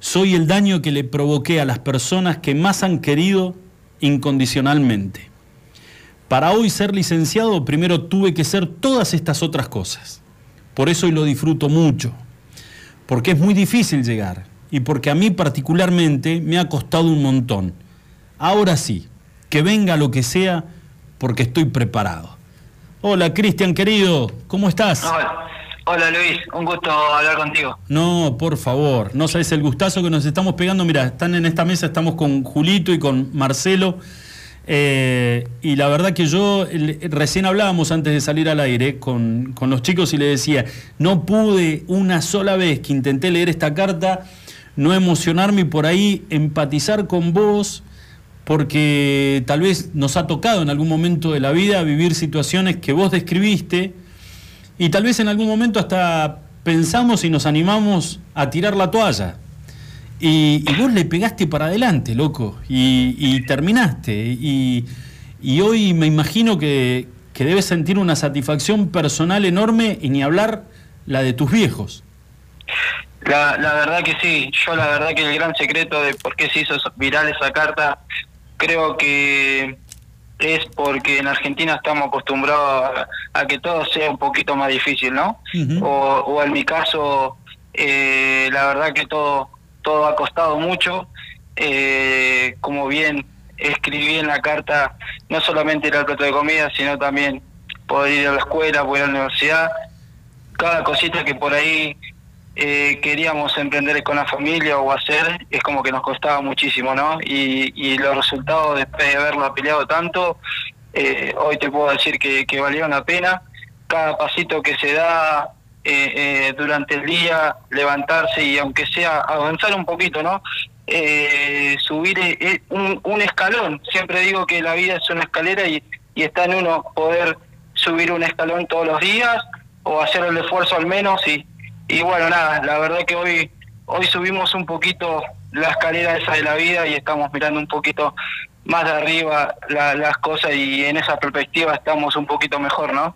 Soy el daño que le provoqué a las personas que más han querido incondicionalmente. Para hoy ser licenciado primero tuve que ser todas estas otras cosas. Por eso hoy lo disfruto mucho. Porque es muy difícil llegar y porque a mí particularmente me ha costado un montón. Ahora sí, que venga lo que sea porque estoy preparado. Hola Cristian querido, ¿cómo estás? Hola. Hola Luis, un gusto hablar contigo. No, por favor, no sabes el gustazo que nos estamos pegando. Mira, están en esta mesa, estamos con Julito y con Marcelo. eh, y la verdad que yo recién hablábamos antes de salir al aire con, con los chicos y le decía, no pude una sola vez que intenté leer esta carta no emocionarme y por ahí empatizar con vos, porque tal vez nos ha tocado en algún momento de la vida vivir situaciones que vos describiste y tal vez en algún momento hasta pensamos y nos animamos a tirar la toalla. Y, vos le pegaste para adelante, loco, y, y terminaste. Y, y hoy me imagino que, que debes sentir una satisfacción personal enorme y ni hablar la de tus viejos. La, la verdad que sí, yo la verdad que el gran secreto de por qué se hizo viral esa carta, creo que es porque en Argentina estamos acostumbrados a, a que todo sea un poquito más difícil, ¿no? o, o en mi caso, eh, la verdad que todo, todo ha costado mucho. Eh, como bien escribí en la carta, no solamente ir al plato de comida, sino también poder ir a la escuela, poder ir a la universidad. Cada cosita que por ahí eh, queríamos emprender con la familia o hacer, es como que nos costaba muchísimo, ¿no? Y, los resultados después de haberlo peleado tanto, eh, hoy te puedo decir que, que valieron la pena. Cada pasito que se da eh, eh, durante el día, levantarse y aunque sea avanzar un poquito, ¿no? Eh, subir un, un escalón. Siempre digo que la vida es una escalera y está en uno poder subir un escalón todos los días o hacer el esfuerzo al menos y, y bueno, nada, la verdad que hoy hoy subimos un poquito la escalera esa de la vida y estamos mirando un poquito más de arriba la- las cosas y en esa perspectiva estamos un poquito mejor, ¿no?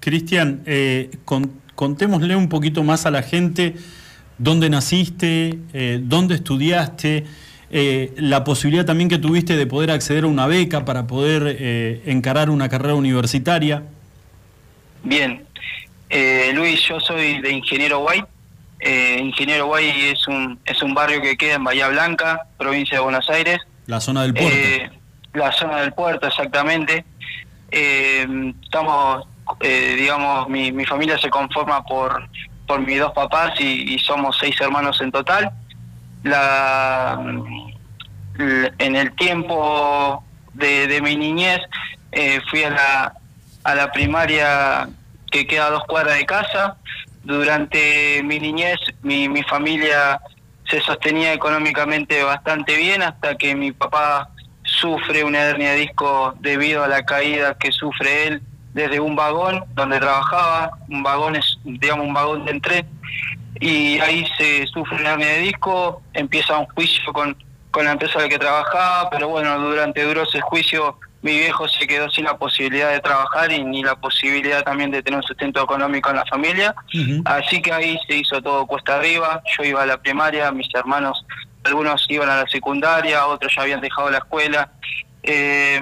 Cristian, eh, con- contémosle un poquito más a la gente dónde naciste, eh, dónde estudiaste, eh, la posibilidad también que tuviste de poder acceder a una beca para poder eh, encarar una carrera universitaria. Bien, eh, Luis, yo soy de Ingeniero Guay. Eh, Ingeniero Guay es un, es un barrio que queda en Bahía Blanca, provincia de Buenos Aires. La zona del puerto. Eh, la zona del puerto, exactamente. Eh, estamos, eh, digamos, mi, mi familia se conforma por, por mis dos papás y, y somos seis hermanos en total. La, l- en el tiempo de, de mi niñez eh, fui a la, a la primaria que queda a dos cuadras de casa. Durante mi niñez mi, mi familia se sostenía económicamente bastante bien hasta que mi papá sufre una hernia de disco debido a la caída que sufre él desde un vagón donde trabajaba, un vagón es digamos un vagón de tren y ahí se sufre una hernia de disco, empieza un juicio con, con la empresa en la que trabajaba, pero bueno, durante duró ese juicio mi viejo se quedó sin la posibilidad de trabajar y ni la posibilidad también de tener un sustento económico en la familia. Así que ahí se hizo todo cuesta arriba. Yo iba a la primaria, mis hermanos, algunos iban a la secundaria, otros ya habían dejado la escuela. Eh,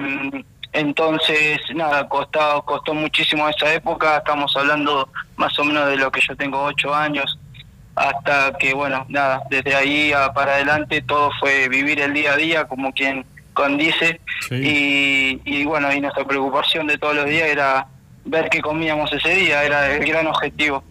entonces, nada, costó, costó muchísimo esa época. Estamos hablando más o menos de lo que yo tengo ocho años. Hasta que, bueno, nada, desde ahí a- para adelante todo fue vivir el día a día, como quien condice. Y, y bueno, y nuestra preocupación de todos los días era ver qué comíamos ese día, era el gran objetivo.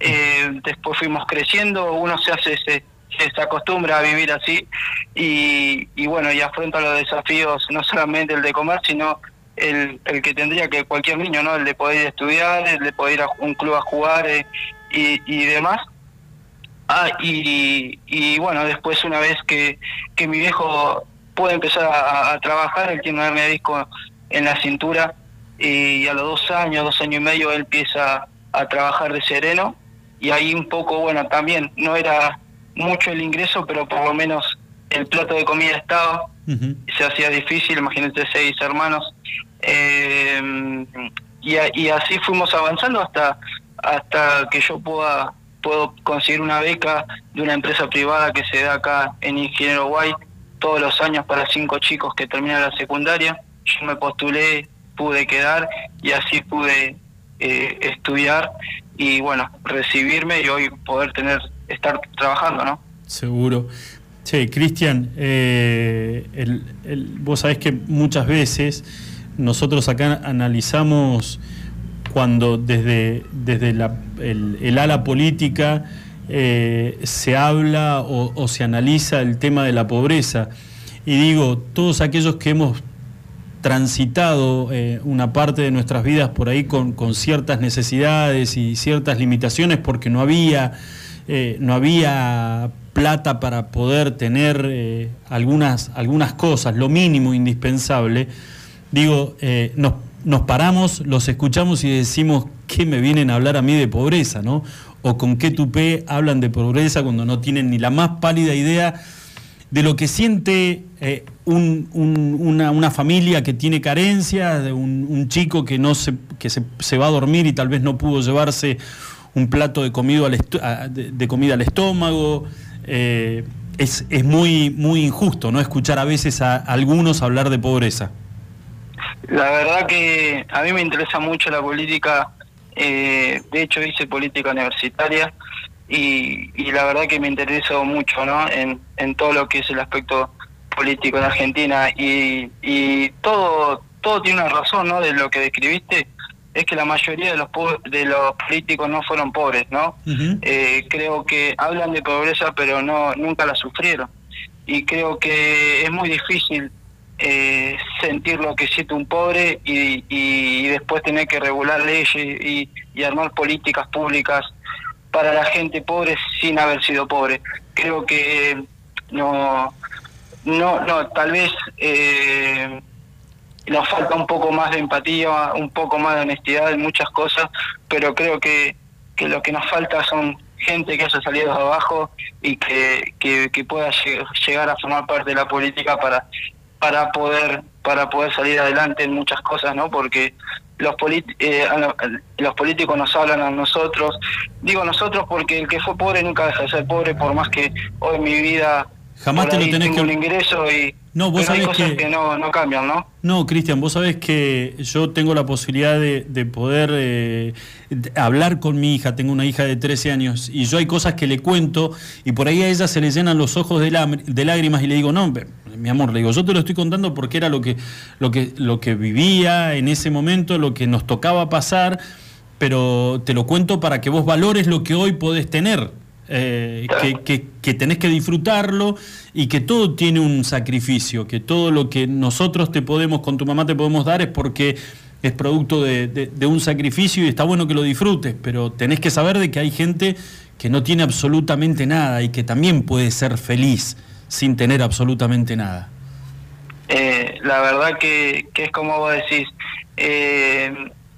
Eh, después fuimos creciendo, uno se hace se, se acostumbra a vivir así y, y bueno, y afronta los desafíos, no solamente el de comer, sino el, el que tendría que cualquier niño, ¿no? El de poder ir a estudiar, el de poder ir a un club a jugar eh, y, y demás. Ah, y, y bueno, después una vez que, que mi viejo puede empezar a, a trabajar, él tiene una hernia de disco en la cintura y a los dos años, dos años y medio, él empieza a trabajar de sereno y ahí un poco, bueno, también no era mucho el ingreso, pero por lo menos el plato de comida estaba, se hacía difícil, imagínate seis hermanos. Eh, y, a- y así fuimos avanzando hasta hasta que yo pueda puedo conseguir una beca de una empresa privada que se da acá en Ingeniero Guay todos los años para cinco chicos que terminan la secundaria. Yo me postulé, pude quedar y así pude eh, estudiar y bueno, recibirme y hoy poder tener estar trabajando, ¿no? Seguro. Che, Cristian, eh, el- vos sabés que muchas veces nosotros acá analizamos cuando desde, desde la- el ala política eh, se habla o, se analiza el tema de la pobreza. Y digo, todos aquellos que hemos transitado eh, una parte de nuestras vidas por ahí con, ciertas necesidades y ciertas limitaciones porque no había, eh, no había plata para poder tener algunas, algunas cosas, lo mínimo indispensable, digo, nos, nos paramos, los escuchamos y decimos, ¿qué me vienen a hablar a mí de pobreza? ¿no? O con qué tupé hablan de pobreza cuando no tienen ni la más pálida idea de lo que siente eh, un- un- una, una familia que tiene carencias, de un, chico que, no se, que se, va a dormir y tal vez no pudo llevarse un plato de, de comida al estómago. Eh, es, es muy, muy injusto no escuchar a veces a algunos hablar de pobreza. La verdad que a mí me interesa mucho la política, eh, de hecho hice política universitaria y, y la verdad que me interesó mucho ¿no? en, en todo lo que es el aspecto político en Argentina y, y todo todo tiene una razón ¿no? de lo que describiste, es que la mayoría de los de los políticos no fueron pobres, ¿no? Eh, creo que hablan de pobreza pero no nunca la sufrieron y creo que es muy difícil eh, sentir lo que siente un pobre y, y después tener que regular leyes y, armar políticas públicas para la gente pobre sin haber sido pobre. Creo que no, no, no, tal vez eh, nos falta un poco más de empatía, un poco más de honestidad en muchas cosas, pero creo que, lo que nos falta son gente que haya salido de abajo y que, que, pueda lle- llegar a formar parte de la política para para poder para poder salir adelante en muchas cosas, ¿no? Porque los eh, los políticos nos hablan a nosotros. Digo nosotros porque el que fue pobre nunca deja de ser pobre, por más que hoy en mi vida Jamás te lo tenés tengo que- un ingreso y No, vos pero hay sabés cosas que- que, no, no cambian, ¿no? No, Cristian, vos sabés que yo tengo la posibilidad de, de poder eh, de hablar con mi hija, tengo una hija de 13 años, y yo hay cosas que le cuento y por ahí a ella se le llenan los ojos de, lágrimas y le digo, no, mi amor, le digo, yo te lo estoy contando porque era lo que, lo que, lo que vivía en ese momento, lo que nos tocaba pasar, pero te lo cuento para que vos valores lo que hoy podés tener. Eh, que, que- tenés que disfrutarlo y que todo tiene un sacrificio, que todo lo que nosotros te podemos, con tu mamá te podemos dar es porque es producto de, un sacrificio y está bueno que lo disfrutes, pero tenés que saber de que hay gente que no tiene absolutamente nada y que también puede ser feliz sin tener absolutamente nada. Eh, la verdad que, que es como vos decís, eh,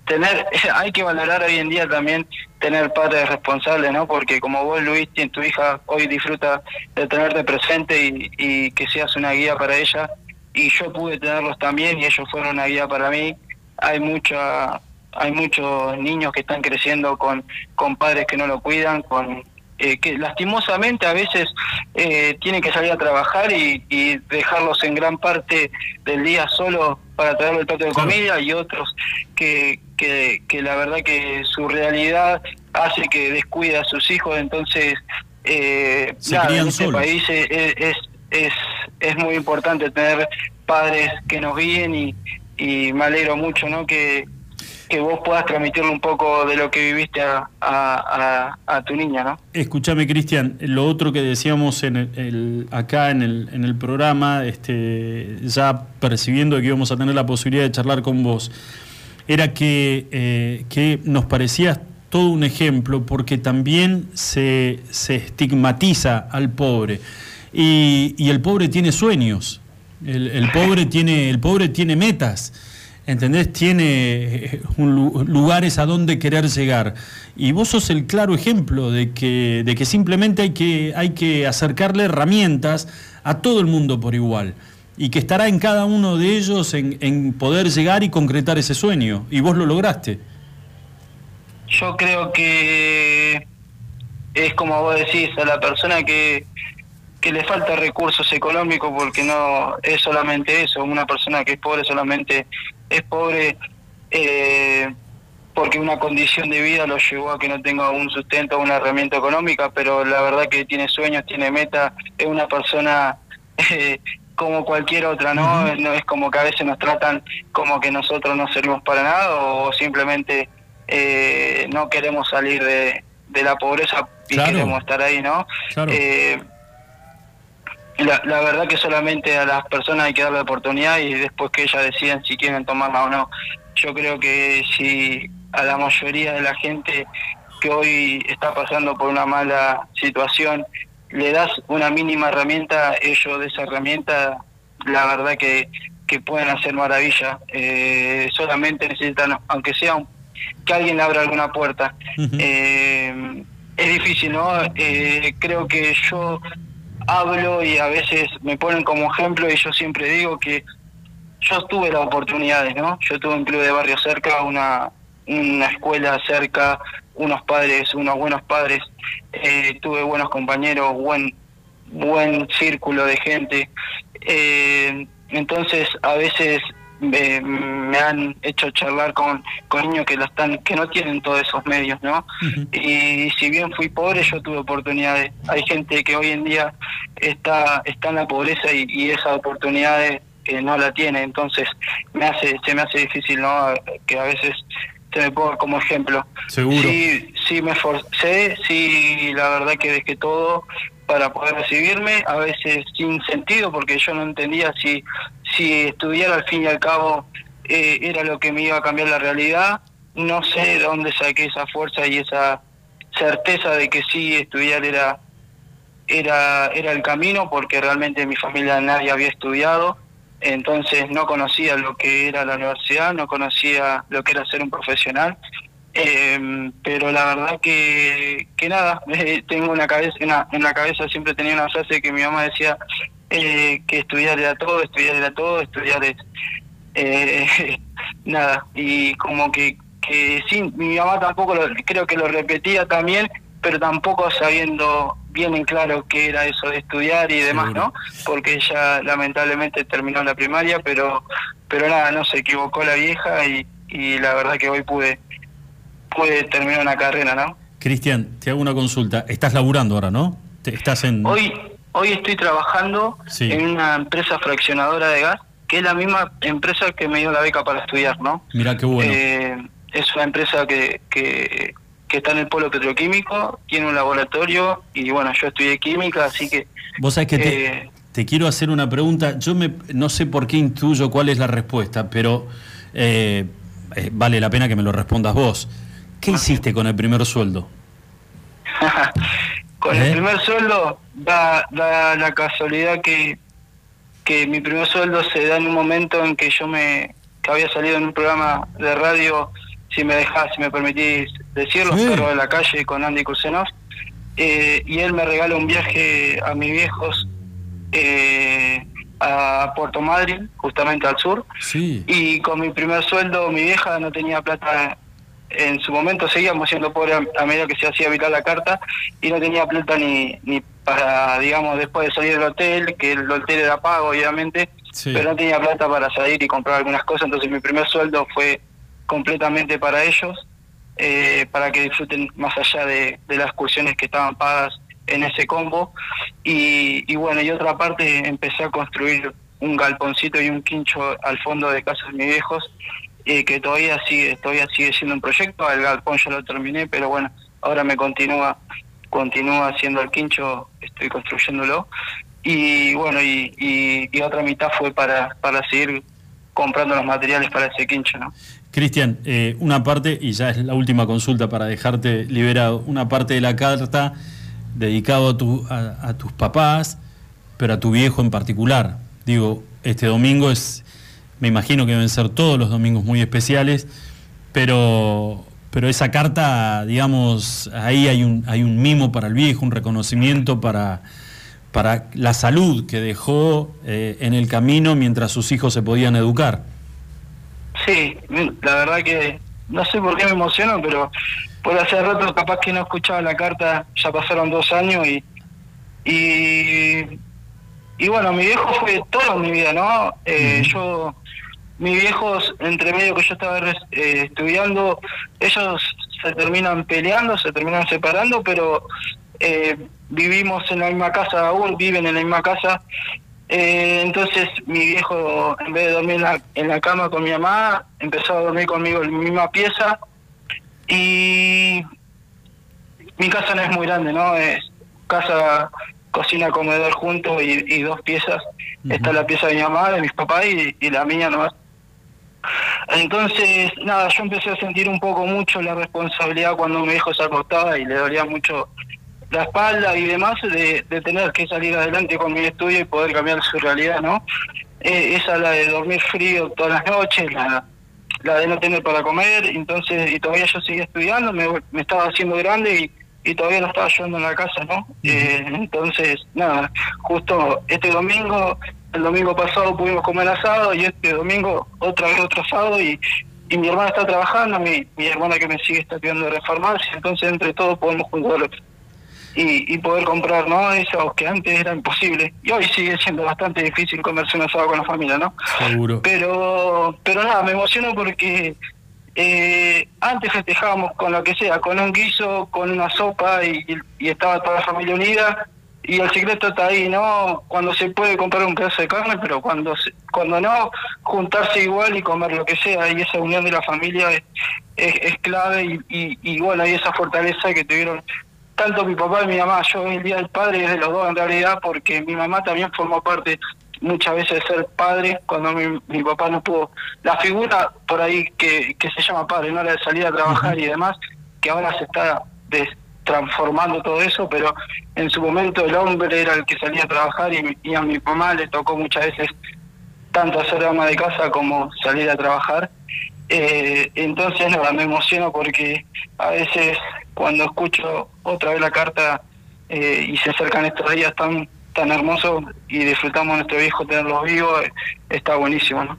tener, hay que valorar hoy en día también tener padres responsables, ¿no? Porque como vos, Luis, tu hija hoy disfruta de tenerte presente y, y que seas una guía para ella, y yo pude tenerlos también y ellos fueron una guía para mí. Hay mucha, hay muchos niños que están creciendo con, con padres que no lo cuidan, con eh, que lastimosamente a veces eh, tienen que salir a trabajar y, y dejarlos en gran parte del día solo para traerle el plato de comida y otros que, que, que la verdad que su realidad hace que descuida a sus hijos, entonces eh, nada, en este país es, es, es, es muy importante tener padres que nos guíen y, y me alegro mucho ¿no? que, que vos puedas transmitirle un poco de lo que viviste a, a, a, a tu niña, ¿no? Escúchame, Cristian, lo otro que decíamos en el, el- acá en el, en el programa, este, ya percibiendo que íbamos a tener la posibilidad de charlar con vos, era que, eh, que nos parecías todo un ejemplo porque también se, se estigmatiza al pobre y, y el pobre tiene sueños, el, el pobre tiene, el pobre tiene metas. ¿Entendés? Tiene eh, un lu- lugares a donde querer llegar. Y vos sos el claro ejemplo de que, de que simplemente hay que, hay que acercarle herramientas a todo el mundo por igual. Y que estará en cada uno de ellos en, en poder llegar y concretar ese sueño. Y vos lo lograste. Yo creo que es como vos decís, a la persona que, que le falta recursos económicos porque no es solamente eso, una persona que es pobre solamente es pobre eh, porque una condición de vida lo llevó a que no tenga un sustento, una herramienta económica, pero la verdad que tiene sueños, tiene meta, es una persona eh, como cualquier otra, ¿no? No es como que a veces nos tratan como que nosotros no servimos para nada o simplemente eh, no queremos salir de, de la pobreza y Claro. queremos estar ahí, ¿no? Claro. Eh, la, la verdad que solamente a las personas hay que darle oportunidad y después que ellas deciden si quieren tomarla o no. Yo creo que si a la mayoría de la gente que hoy está pasando por una mala situación le das una mínima herramienta, ellos de esa herramienta, la verdad que, que pueden hacer maravilla. Eh, solamente necesitan, aunque sea un- que alguien le abra alguna puerta. Eh, es difícil, ¿no? Eh, creo que yo hablo y a veces me ponen como ejemplo y yo siempre digo que yo tuve las oportunidades, ¿no? Yo tuve un club de barrio cerca, una, una escuela cerca, unos padres, unos buenos padres, eh, tuve buenos compañeros, buen buen círculo de gente. Eh, entonces, a veces me, me han hecho charlar con, con niños que la están que no tienen todos esos medios, ¿no? Y si bien fui pobre, yo tuve oportunidades. Hay gente que hoy en día está está en la pobreza y, y esas oportunidades eh, no la tiene. Entonces, me hace se me hace difícil, ¿no? Que a veces me ponga como ejemplo. Seguro. Sí, sí me esforcé, sí, la verdad que dejé todo para poder recibirme, a veces sin sentido, porque yo no entendía si, si estudiar al fin y al cabo eh, era lo que me iba a cambiar la realidad. No sé de dónde saqué esa fuerza y esa certeza de que sí estudiar era era era el camino porque realmente en mi familia nadie había estudiado entonces no conocía lo que era la universidad no conocía lo que era ser un profesional. Eh, pero la verdad que, que nada eh, tengo una cabeza una- en la cabeza siempre tenía una frase que mi mamá decía eh, que estudiar era todo estudiar era todo estudiar es eh, nada. Y como que que sí mi mamá tampoco lo, creo que lo repetía también pero tampoco sabiendo bien en claro qué era eso de estudiar y demás no porque ella lamentablemente terminó la primaria pero pero nada no se equivocó la vieja y, y la verdad que hoy pude pude terminar una carrera no Cristian, te hago una consulta. Estás laburando ahora, ¿no? Te- Estás en... Hoy, hoy estoy trabajando Sí. en una empresa fraccionadora de gas, que es la misma empresa que me dio la beca para estudiar, ¿no? Mirá qué bueno. Eh, es una empresa que, que, que está en el polo petroquímico, tiene un laboratorio y bueno, yo estudié química, así que... Vos sabés que te, eh, te quiero hacer una pregunta. Yo me, no sé por qué intuyo cuál es la respuesta, pero eh, eh, vale la pena que me lo respondas vos. ¿Qué hiciste con el primer sueldo? Con ¿Eh? el primer sueldo da, da la casualidad que, que mi primer sueldo se da en un momento en que yo me que había salido en un programa de radio, si me dejás, si me permitís decirlo, Sí. Perro de la calle con Andy Kusenov, eh, y él me regala un viaje a mis viejos eh, a Puerto Madryn, justamente al sur, Sí. y con mi primer sueldo mi vieja no tenía plata en su momento seguíamos siendo pobres a, a medida que se hacía viral la carta y no tenía plata ni, ni para digamos después de salir del hotel que el hotel era pago obviamente Sí. pero no tenía plata para salir y comprar algunas cosas entonces mi primer sueldo fue completamente para ellos eh, para que disfruten más allá de, las excursiones que estaban pagas en ese combo. Y, y bueno y otra parte empecé a construir un galponcito y un quincho al fondo de casa de mis viejos eh, que todavía sigue todavía sigue siendo un proyecto. El galpón ya lo terminé pero bueno ahora me continúa continúa haciendo el quincho estoy construyéndolo. Y bueno y otra mitad fue para para seguir comprando los materiales para ese quincho no Cristian, eh, una parte, y ya es la última consulta para dejarte liberado, una parte de la carta dedicado a, tu, a, a tus papás, pero a tu viejo en particular. Digo, este domingo es, me imagino que deben ser todos los domingos muy especiales, pero, pero esa carta, digamos, ahí hay un, hay un mimo para el viejo, un reconocimiento para, para la salud que dejó eh, en el camino mientras sus hijos se podían educar. Sí, la verdad que no sé por qué me emociono, pero por hace rato capaz que no escuchaba la carta, ya pasaron dos años y y, y bueno, mi viejo fue todo en mi vida, ¿no? Eh, Yo, mis viejos, entre medio que yo estaba eh, estudiando, ellos se terminan peleando, se terminan separando, pero eh, vivimos en la misma casa aún, viven en la misma casa. Eh, entonces mi viejo, en vez de dormir en la, en la cama con mi mamá, empezó a dormir conmigo en la misma pieza. Y mi casa no es muy grande, ¿no? Es casa, cocina, comedor juntos y, y dos piezas. Está la pieza de mi mamá, de mis papás y, y la mía nomás. Entonces, nada, yo empecé a sentir un poco mucho la responsabilidad cuando mi hijo se acostaba y le dolía mucho la espalda y demás de, de tener que salir adelante con mi estudio y poder cambiar su realidad, ¿no? Eh, esa la de dormir frío todas las noches, la, la de no tener para comer, entonces, y todavía yo seguía estudiando, me, me estaba haciendo grande y, y todavía no estaba ayudando en la casa, ¿no? Eh, entonces, nada, justo este domingo, el domingo pasado pudimos comer asado y este domingo otra vez otro asado y, y mi hermana está trabajando, mi, mi hermana que me sigue está estudiando de reformarse, entonces entre todos podemos juntar y, y poder comprar, ¿no? Eso que antes era imposible y hoy sigue siendo bastante difícil comerse un asado con la familia, ¿no? Seguro. Pero, pero nada, me emociono porque eh, antes festejábamos con lo que sea, con un guiso, con una sopa y, y estaba toda la familia unida. Y el secreto está ahí, ¿no? Cuando se puede comprar un pedazo de carne, pero cuando se- cuando no, juntarse igual y comer lo que sea. Y esa unión de la familia es, es, es clave y, y, y bueno, hay esa fortaleza que tuvieron tanto mi papá y mi mamá. Yo el Día del Padre es de los dos en realidad, porque mi mamá también formó parte muchas veces de ser padre, cuando mi, mi papá no pudo. La figura por ahí que, que se llama padre, no la de salir a trabajar y demás, que ahora se está des- transformando todo eso, pero en su momento el hombre era el que salía a trabajar y, y a mi mamá le tocó muchas veces tanto hacer ama de casa como salir a trabajar. Eh, entonces, nada, me emociono porque a veces cuando escucho otra vez la carta eh, y se acercan estos días tan tan hermosos y disfrutamos a nuestro viejo tenerlos vivos, está buenísimo, ¿no?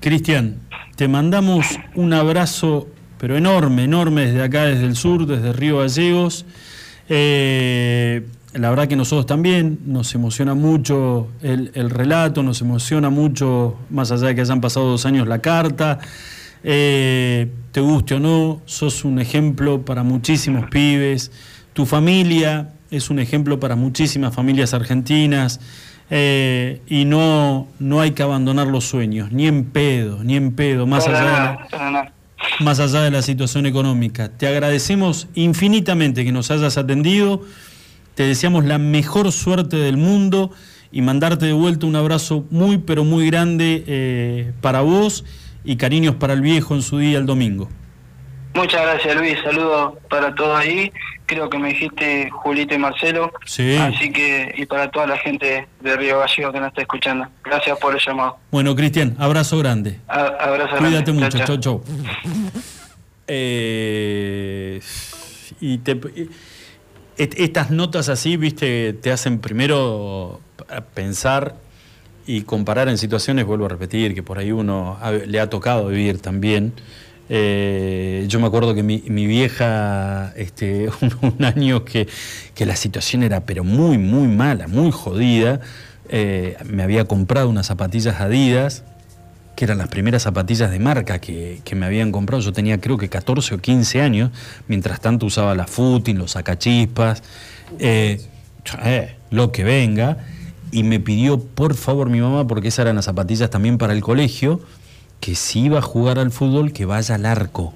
Cristian, te mandamos un abrazo, pero enorme, enorme desde acá, desde el sur, desde Río Gallegos. Eh, la verdad que nosotros también nos emociona mucho el, el relato, nos emociona mucho, más allá de que hayan pasado dos años, la carta. Eh, te guste o no, sos un ejemplo para muchísimos pibes. Tu familia es un ejemplo para muchísimas familias argentinas eh, y no, no hay que abandonar los sueños, ni en pedo, ni en pedo, más allá, de la, más allá de la situación económica. Te agradecemos infinitamente que nos hayas atendido, te deseamos la mejor suerte del mundo y mandarte de vuelta un abrazo muy, pero muy grande eh, para vos y cariños para el viejo en su día el domingo. Muchas gracias Luis, saludos para todos ahí. Creo que me dijiste Julito y Marcelo. Sí. Así que, y para toda la gente de Río Gallego que nos está escuchando. Gracias por el llamado. Bueno, Cristian, abrazo grande. A- abrazo Cuídate grande. mucho, Chao, chau, chao. chau. Eh, y te- et- estas notas así, viste, te hacen primero pensar y comparar en situaciones, vuelvo a repetir, que por ahí uno le ha tocado vivir también. Eh, yo me acuerdo que mi, vieja, este, un, año que, que la situación era pero muy, muy mala, muy jodida, eh, me había comprado unas zapatillas Adidas, que eran las primeras zapatillas de marca que, que me habían comprado. Yo tenía creo que 14 o 15 años, mientras tanto usaba la footing, los sacachispas, eh, lo que venga, y me pidió por favor mi mamá, porque esas eran las zapatillas también para el colegio, que si iba a jugar al fútbol, que vaya al arco.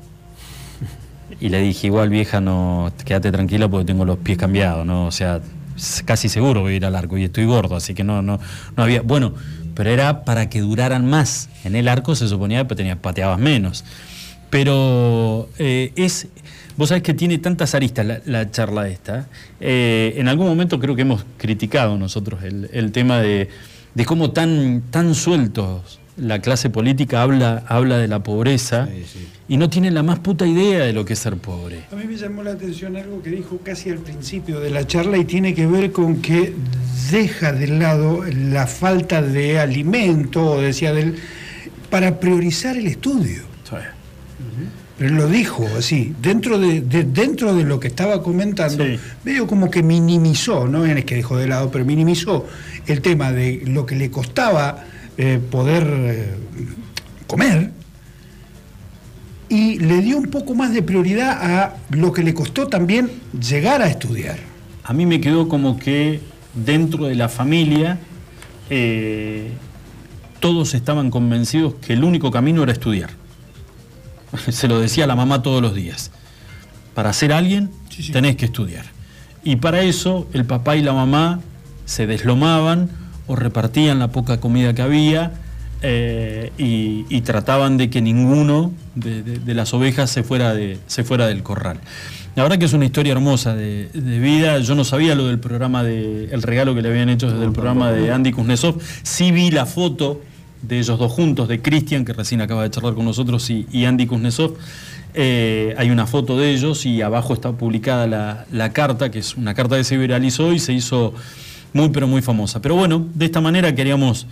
Y le dije, igual vieja, no, quédate tranquila porque tengo los pies cambiados, ¿no? O sea, casi seguro voy a ir al arco y estoy gordo, así que no, no, no había. Bueno, pero era para que duraran más. En el arco se suponía que tenías, pateabas menos. Pero eh, es. Vos sabés que tiene tantas aristas la, la charla esta. Eh, en algún momento creo que hemos criticado nosotros el, el tema de, de cómo tan, tan sueltos la clase política habla, habla de la pobreza y no tiene la más puta idea de lo que es ser pobre. A mí me llamó la atención algo que dijo casi al principio de la charla y tiene que ver con que deja de lado la falta de alimento, decía del, para priorizar el estudio. Pero lo dijo así, dentro de, de- dentro de lo que estaba comentando, medio como que minimizó, no es que dejó de lado, pero minimizó el tema de lo que le costaba eh, poder eh, comer y le dio un poco más de prioridad a lo que le costó también llegar a estudiar. A mí me quedó como que dentro de la familia eh, todos estaban convencidos que el único camino era estudiar. Se lo decía la mamá todos los días. Para ser alguien tenés que estudiar. Y para eso el papá y la mamá se deslomaban o repartían la poca comida que había eh, y, y trataban de que ninguno de, de- de las ovejas se fuera, de, se fuera del corral. La verdad que es una historia hermosa de, de vida. Yo no sabía lo del programa de el regalo que le habían hecho desde el programa de Andy Kuznetsov. Sí vi la foto de ellos dos juntos, de Cristian, que recién acaba de charlar con nosotros, y, Andy Kuznetsov. Eh, hay una foto de ellos y abajo está publicada la, la carta, que es una carta que se viralizó y se hizo muy pero muy famosa. Pero bueno, de esta manera queríamos,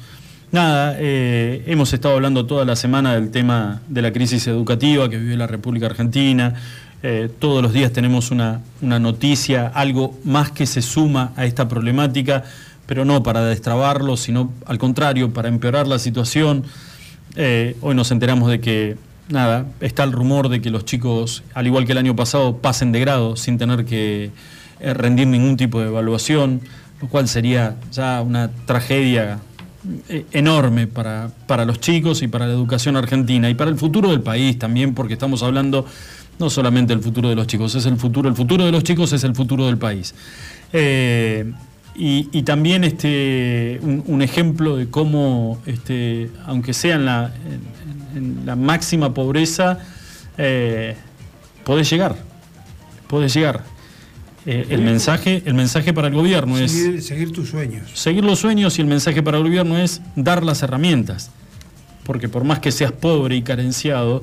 nada, eh, hemos estado hablando toda la semana del tema de la crisis educativa que vive la República Argentina. Eh, todos los días tenemos una, una noticia, algo más que se suma a esta problemática, pero no para destrabarlo, sino al contrario, para empeorar la situación. Eh, hoy nos enteramos de que, nada, está el rumor de que los chicos, al igual que el año pasado, pasen de grado sin tener que eh, rendir ningún tipo de evaluación, lo cual sería ya una tragedia eh, enorme para, para los chicos y para la educación argentina y para el futuro del país también, porque estamos hablando no solamente del futuro de los chicos, es el futuro, el futuro de los chicos es el futuro del país. Y, y también este, un, un ejemplo de cómo, este, aunque sea en la, en- en la máxima pobreza, eh, podés llegar, podés llegar. Eh, el, mensaje, el mensaje para el gobierno es Seguir, seguir tus sueños. seguir los sueños y el mensaje para el gobierno es dar las herramientas. Porque por más que seas pobre y carenciado,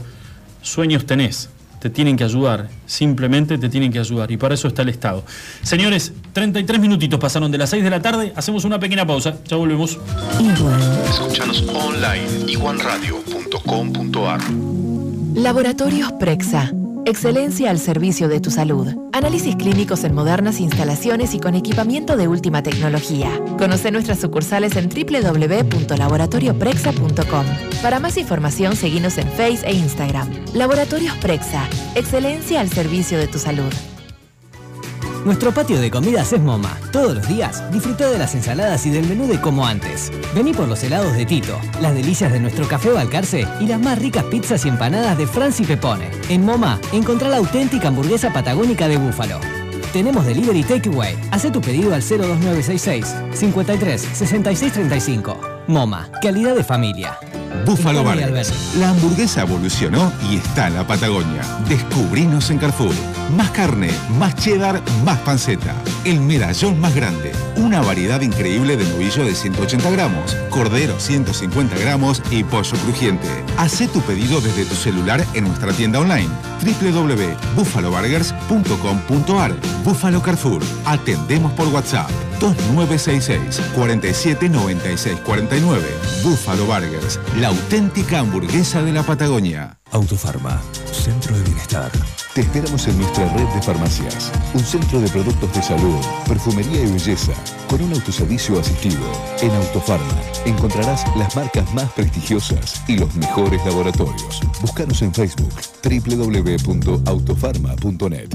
sueños tenés. Te tienen que ayudar. Simplemente te tienen que ayudar. Y para eso está el Estado. Señores, 33 minutitos pasaron de las 6 de la tarde. Hacemos una pequeña pausa. Ya volvemos. Escúchanos online iguanradio.com.ar Laboratorios Prexa. Excelencia al servicio de tu salud. Análisis clínicos en modernas instalaciones y con equipamiento de última tecnología. Conoce nuestras sucursales en www.laboratorioprexa.com. Para más información, seguinos en Face e Instagram. Laboratorios Prexa. Excelencia al servicio de tu salud. Nuestro patio de comidas es MoMA. Todos los días disfruta de las ensaladas y del menú de como antes. Vení por los helados de Tito, las delicias de nuestro café Balcarce y las más ricas pizzas y empanadas de Franci Pepone. En MoMA encontrá la auténtica hamburguesa patagónica de búfalo. Tenemos delivery takeaway. Haz tu pedido al 02966 53 66 35. MoMA, calidad de familia. Burgers. Alberti. La hamburguesa evolucionó y está en la Patagonia. Descubrinos en Carrefour. Más carne, más cheddar, más panceta. El medallón más grande. Una variedad increíble de novillo de 180 gramos, cordero 150 gramos y pollo crujiente. Haz tu pedido desde tu celular en nuestra tienda online www.buffaloburgers.com.ar Búfalo Carrefour. Atendemos por WhatsApp 2966 47 96 49. Búfalo Burgers, la auténtica hamburguesa de la Patagonia. Autofarma, Centro de Bienestar. Te esperamos en nuestra red de farmacias. Un centro de productos de salud, perfumería y belleza, con un autoservicio asistido. En Autofarma encontrarás las marcas más prestigiosas y los mejores laboratorios. Búscanos en Facebook www.autofarma.net.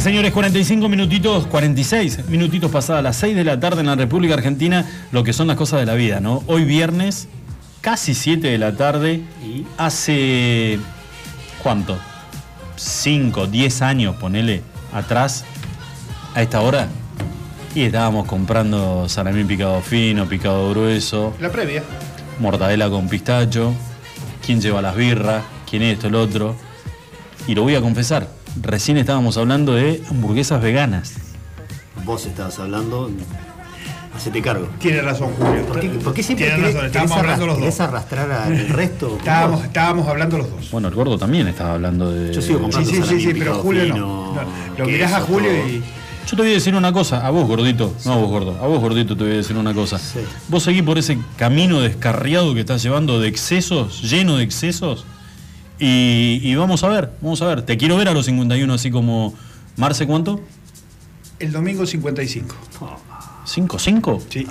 señores, 45 minutitos, 46 minutitos pasadas las 6 de la tarde en la República Argentina, lo que son las cosas de la vida, ¿no? Hoy viernes, casi 7 de la tarde, hace. ¿Cuánto? 5, 10 años, ponele, atrás, a esta hora, y estábamos comprando salamín picado fino, picado grueso, La previa. mortadela con pistacho, quién lleva las birras, quién esto, el otro. Y lo voy a confesar, recién estábamos hablando de hamburguesas veganas. Vos estabas hablando. Hacete cargo. Tiene razón, Julio. ¿Por qué, por qué siempre Tiene querés, razón, querés estábamos hablando los dos. querés arrastrar al resto? Estábamos, estábamos hablando los dos. Bueno, el gordo también estaba hablando de. Yo sigo Sí, comprando sí, sí, salamín sí, pero Julio no. fino, No, Lo mirás a Julio todo. y. Yo te voy a decir una cosa, a vos gordito, no a vos gordo, a vos gordito te voy a decir una cosa. Vos seguís por ese camino descarriado que estás llevando de excesos, lleno de excesos, y, y vamos a ver, vamos a ver. Te quiero ver a los 51 así como... Marce, ¿cuánto? El domingo 55. ¿5-5? Sí.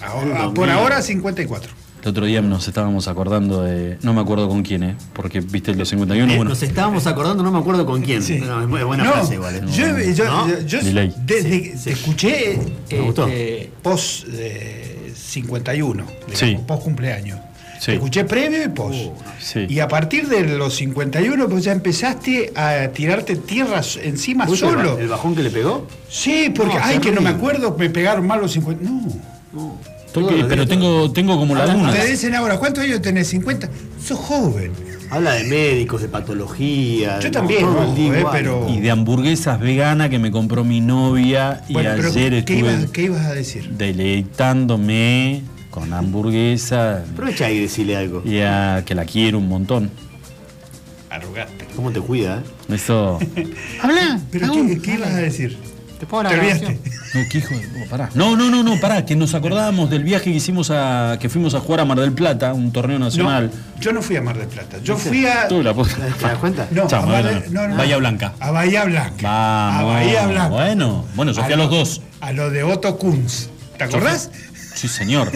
Ahora- por ahora 54. El otro día nos estábamos acordando de... No me acuerdo con quién, ¿eh? Porque viste el de 51, Eh, bueno... Nos estábamos acordando, no me acuerdo con quién. No, es muy buena No, frase igual. ¿eh? Yo, yo- ¿No? yo- yo- desde que te escuché Me eh, gustó. eh, post eh, 51, digamos, Sí. post cumpleaños. Sí. Te escuché previo y post. Sí. Y a partir de los 51, pues ya empezaste a tirarte tierras encima ¿Viste el solo. ¿El bajón que le pegó? Sí, porque, No, ay, que no me acuerdo, me pegaron mal los 50. No. Estoy- pero tengo, tengo como la luna. Te dicen ahora, ¿cuántos años tenés? 50. Sos joven. Habla de médicos, de patología. Yo no, también, día eh, pero- Y de hamburguesas veganas que me compró mi novia y Bueno, ayer ¿qué, estuve ibas, qué ibas a decir? deleitándome con hamburguesa Aprovecha y decirle algo. y a que la quiero un montón. Arrogante. ¿Cómo te cuida, eh? Eso. Habla. ¿Pero qué, qué ibas a decir? ¿Te puedo olvidaste? No, qué hijo de- oh, pará. No, no, no, no, pará, que nos acordábamos del viaje que hicimos a. que fuimos a jugar a Mar del Plata, un torneo nacional. No, yo no fui a Mar del Plata. Yo fui a. Tú la puta. ¿Te das cuenta? No, Chamo, a Mar no, no. Bahía Blanca. A Bahía Blanca. Vamos. A Bahía Blanca. Bueno, bueno, yo fui a los dos. A lo de Otto Kunz. ¿Te acordás? Sí, señor.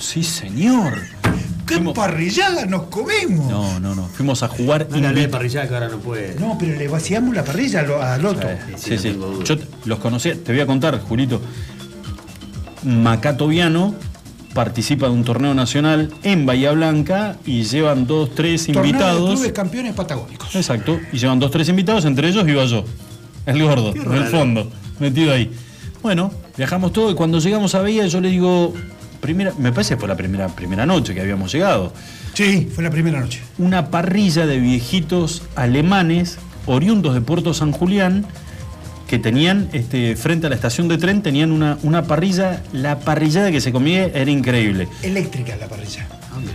Sí, señor. ¡Qué parrillada nos comemos! No, no, no. Fuimos a jugar. No le hablé de invi- parrillada que ahora no puede. No, pero le vaciamos la parrilla al, al Otto. Sí, sí. Yo los conocía, te voy a contar, Julito. Macato Viano participa de un torneo nacional en Bahía Blanca y llevan dos, tres Torneo de invitados. clubes campeones patagónicos. Exacto. Y llevan dos, tres invitados, entre ellos iba yo. El gordo, en el fondo, metido ahí. Bueno, viajamos todo y cuando llegamos a Bahía yo le digo, primera, me parece que fue la primera, primera noche que habíamos llegado. Sí, fue la primera noche. Una parrilla de viejitos alemanes oriundos de Puerto San Julián que tenían este, frente a la estación de tren, tenían una, una parrilla, la parrillada que se comía era increíble. Eléctrica la parrilla.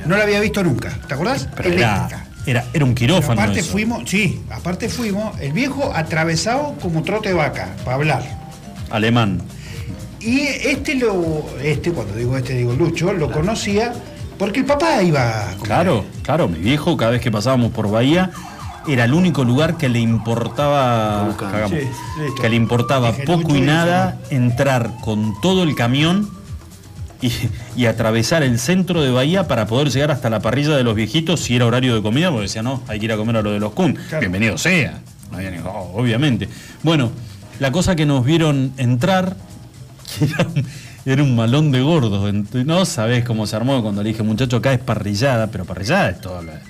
No la había visto nunca. ¿Te acordás? Pero Eléctrica. era, era un Pero quirófano. aparte eso. fuimos, sí, aparte fuimos, el viejo atravesado como trote de vaca, para hablar. Alemán. Y este lo, este, cuando digo este, digo Lucho, lo conocía porque el papá iba a Claro, claro, mi viejo cada vez que pasábamos por Bahía era el único lugar que le importaba cagamos, Sí, listo. que le importaba Dije, poco Lucho y nada entrar con todo el camión y, y atravesar el centro de Bahía para poder llegar hasta la parrilla de los viejitos si era horario de comida, porque decía, no, hay que ir a comer a lo de los Kun. Bienvenido sea. No había ni- oh, obviamente. Bueno, la cosa que nos vieron entrar que era un, malón de gordos. No sabés cómo se armó cuando le dije, muchacho, acá es parrillada, pero parrillada es todo. la-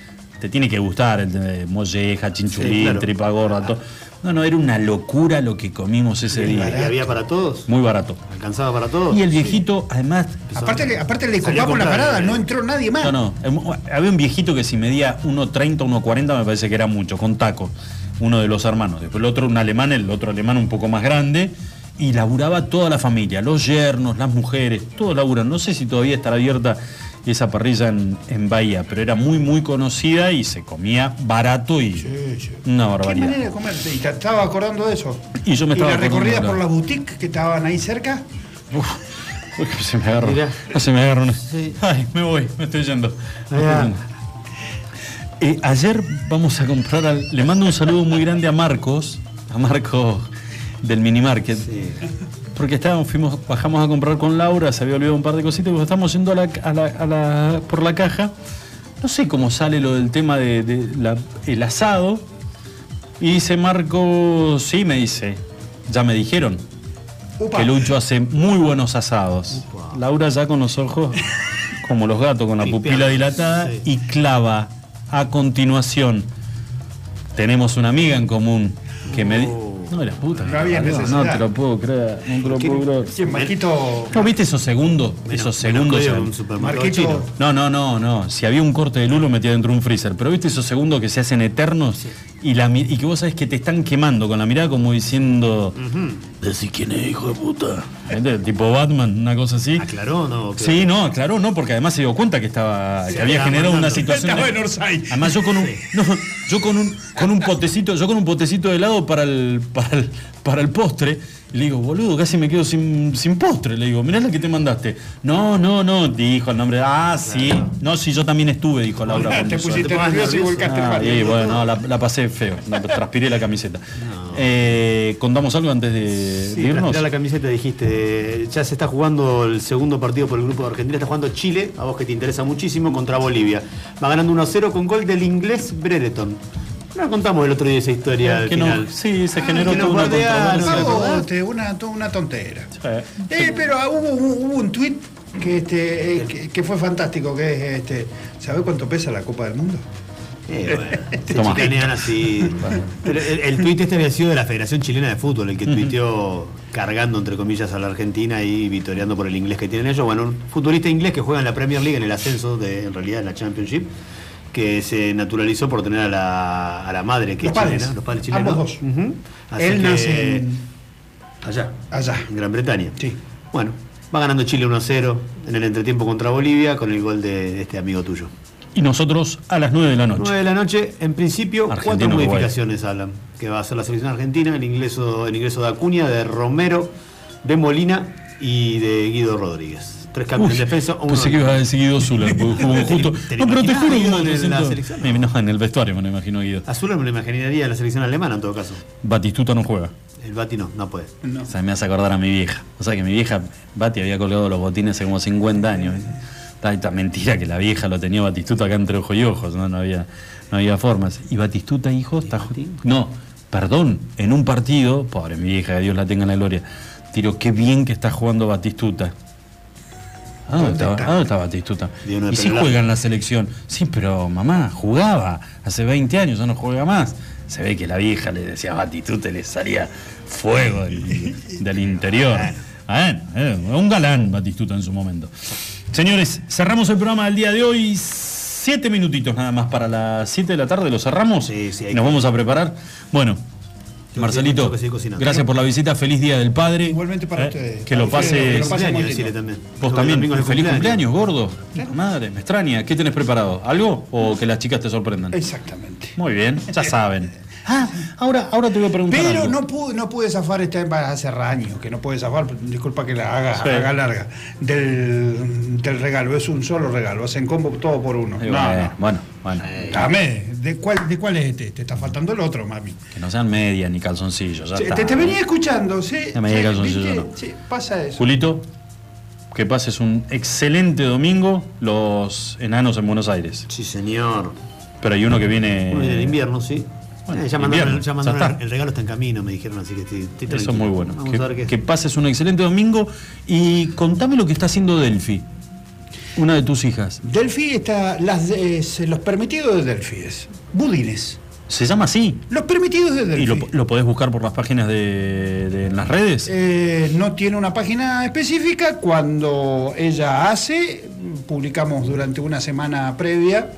te tiene que gustar el de molleja, chinchulín, Sí, claro. tripa gorda, todo. No, no, era una locura lo que comimos ese ¿Y día. había para todos? Muy barato. ¿Alcanzaba para todos? Y el viejito, además. Aparte, le- aparte le copamos la parada, eh. no entró nadie más. No, no. em, Había un viejito que si medía 1,30, 1,40 me parece que era mucho, con taco. Uno de los hermanos. Después el otro, un alemán, el otro alemán un poco más grande. Y laburaba toda la familia, los yernos, las mujeres, todos laburan. No sé si todavía estará abierta esa parrilla en, en Bahía, pero era muy, muy conocida y se comía barato y una Qué barbaridad. manera de comer. Y te estaba acordando de eso. Y yo me estaba la acordando recorrida por las boutiques que estaban ahí cerca. Uy, que se me agarró. Mirá. Se me agarró. una- Ay, me voy, me estoy yendo. Me Mirá. estoy yendo. Eh, ayer vamos a comprar, al- le mando un saludo muy grande a Marcos, a Marcos del mini market. Porque estábamos, fuimos, bajamos a comprar con Laura, se había olvidado un par de cositas, y cuando estamos yendo a la, a la- a la- por la caja, no sé cómo sale lo del tema de, de el asado. Y dice Marco, sí, me dice, ya me dijeron Upa. que Lucho hace muy buenos asados. Laura ya con los ojos como los gatos, con la pupila dilatada y clava a continuación. Tenemos una amiga en común que me... No, la puta. No había no, te lo puedo creer, no te lo puedo creer. Sí, Marquito. ¿No viste esos segundos? esos segundos. Marquito. chino. No, no, no, no. Si había un corte de lulo metía dentro de un freezer. Pero viste esos segundos que se hacen eternos y, la, y que vos sabés que te están quemando con la mirada como diciendo. Decí quién es, hijo de puta. ¿Entendés? Tipo Batman, una cosa así. ¿Aclaró o no? Sí, no, aclaró, no, porque además se dio cuenta que estaba, que había generado una situación. Estaba de- en Orsay. Además yo con un, no, yo con un, con un potecito, yo con un potecito de helado para el, para el, para el postre. Y le digo, boludo, casi me quedo sin, sin postre. Le digo, mirá la que te mandaste. No, no, no, dijo el nombre. Ah, sí. No, sí, yo también estuve, dijo Laura. Te pusiste nervioso y volcaste el Ah, baño. y bueno, no, la, la pasé feo. la- transpiré la camiseta. Eh, ¿Contamos algo antes de, Sí, de irnos? la camiseta dijiste, ya se está jugando el segundo partido por el grupo de Argentina, está jugando Chile, a vos que te interesa muchísimo, contra Bolivia. Va ganando 1-0 con gol del inglés Brereton. No contamos el otro día esa historia al Que no- final. sí, se Ah, generó que toda una. Este, una, toda una tontera. Sí. Eh, pero ah, hubo, un- hubo un tuit que, este, eh, que, que fue fantástico, que es, este, ¿sabe cuánto pesa la Copa del Mundo? Eh, bueno, así. Pero el, el tuit este había sido de la Federación Chilena de Fútbol, el que tuiteó cargando entre comillas a la Argentina y vitoreando por el inglés que tienen ellos. Bueno, un futbolista inglés que juega en la Premier League en el ascenso de en realidad en la Championship. que se naturalizó por tener a la, a la madre que Los es padres. chilena, los padres chilenos. Ambos dos. Así Él que- nace en- allá. Allá. En Gran Bretaña. Sí. Bueno, va ganando Chile 1-0 en el entretiempo contra Bolivia con el gol de este amigo tuyo. Y nosotros a las 9 de la noche. 9 de la noche, en principio, Argentina, cuatro Uruguay. modificaciones, Alan, que va a hacer la selección argentina, el ingreso, el ingreso de Acuña, de Romero, de Molina y de Guido Rodríguez. Tres cambios Uy, en defensa, uno Pensé que ibas a decir Guido Zuller, porque jugó justo. ¿Te No, pero te juro que Guido, me en la selección? No, en el vestuario me lo imagino Guido. Azul me lo imaginaría en la selección alemana en todo caso. Batistuta no juega. El Bati no, no puede. O sea, me hace acordar a mi vieja. O sea, que mi vieja, Bati, había colgado los botines hace como 50 años. Tanta mentira que la vieja lo tenía Batistuta acá entre ojos y ojos, ¿no? No había, no había formas. Y Batistuta, hijo, está. No, perdón, en un partido, pobre mi vieja, que Dios la tenga en la gloria, tiro, qué bien que está jugando Batistuta. ¿A dónde está, ¿a dónde está Batistuta? Y pelo juega en la selección. Sí, pero mamá, jugaba hace 20 años, ya no juega más. Se ve que la vieja le decía a Batistuta y le salía fuego del, del interior. Eh, un galán Batistuta en su momento. Señores, cerramos el programa del día de hoy. Siete minutitos nada más para las 7 de la tarde. ¿Lo cerramos? Sí, sí, hay Y nos que- vamos a preparar. Bueno, Yo Marcelito, tengo que seguir cocinando. gracias por la visita. Feliz Día del Padre. Igualmente para Eh, ustedes. Que lo Para ustedes, pase. lo muy Cumpleaños, lindo. decirle también. Vos también. domingo es el Feliz cumpleaños, cumpleaños. gordo. Madre, me extraña. ¿Qué tenés preparado? ¿Algo? ¿O que las chicas te sorprendan? Exactamente. Muy bien, ya saben. Ah, ahora, ahora te voy a preguntar. Pero algo. no pude, no pude zafar esta hace años que no pude zafar, disculpa que la haga, Sí. haga larga, del, del regalo, es un solo regalo, hacen combo todo por uno. No, bueno, no. bueno, bueno. Dame, ¿de cuál, ¿de cuál es este? Te está faltando el otro, mami. Que no sean medias ni calzoncillos. Ya Sí, está. te, te venía escuchando, ¿sí? Ya me diga Sí, calzoncillo, ¿viste? no. Sí, pasa eso. Julito, que pases un excelente domingo. Los enanos en Buenos Aires. Sí, señor. Pero hay uno que viene. Uno en invierno, sí. Bueno, Eh, ya mandaron, invierno, ya ya mandaron está. el, el regalo está en camino, me dijeron, así que estoy, estoy Eso es tranquilo. muy bueno. Vamos Que, a ver qué que pases un excelente domingo y contame lo que está haciendo Delphi, una de tus hijas. Delphi está, las de- es, los permitidos de Delphi es budines. Se llama así. Los permitidos de Delphi. ¿Y lo, lo podés buscar por las páginas de, de- en las redes? Eh, no tiene una página específica. Cuando ella hace, publicamos durante una semana previa.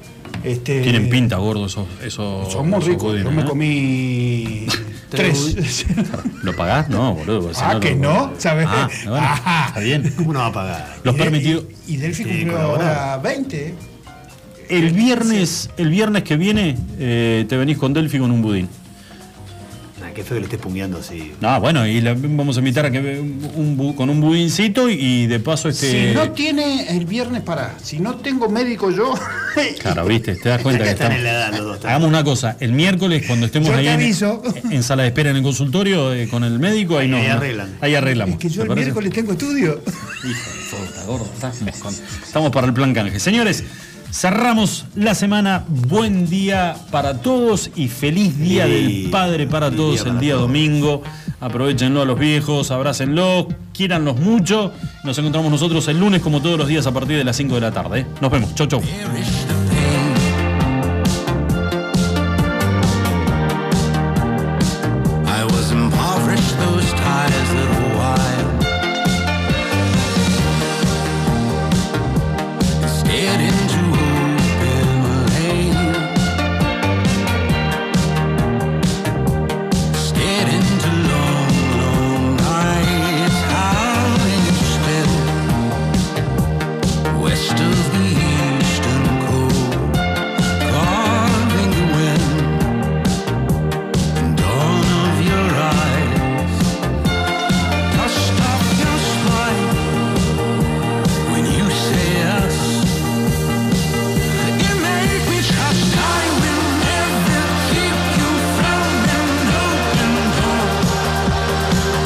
Este, Tienen pinta, gordo, esos. esos Son muy ricos. Yo me comí tres. ¿Lo pagás? No, boludo. Ah, que no, ¿sabes? Ah, bueno, está bien. ¿Cómo no va a pagar? Los Y- permitidos. Y, y Delphi Sí, cumplió ahora 20. El viernes, el viernes que viene eh, te venís con Delphi con un budín. Qué feo que le estés pungueando así. No, bueno, y la- vamos a invitar a que un, bu- con un budincito y, y de paso este. Si no tiene el viernes para, si no tengo médico yo, Claro, viste, te das cuenta que Están estamos. en la edad los dos. Hagamos una cosa, el miércoles cuando estemos Yo ahí en, aviso. en sala de espera en el consultorio eh, con el médico, ahí no. Ahí arreglan. Ahí arreglamos. es que yo ¿te el parece? miércoles tengo estudio. Hijo de puta, gordo, estamos, con- estamos para el plan canje. Señores, cerramos la semana. Buen día para todos y feliz día del padre para todos día el para día todos. domingo. Aprovechenlo a los viejos, abrácenlos, quiéranlos mucho. Nos encontramos nosotros el lunes como todos los días a partir de las 5 de la tarde. ¿eh? Nos vemos. Chau, chau.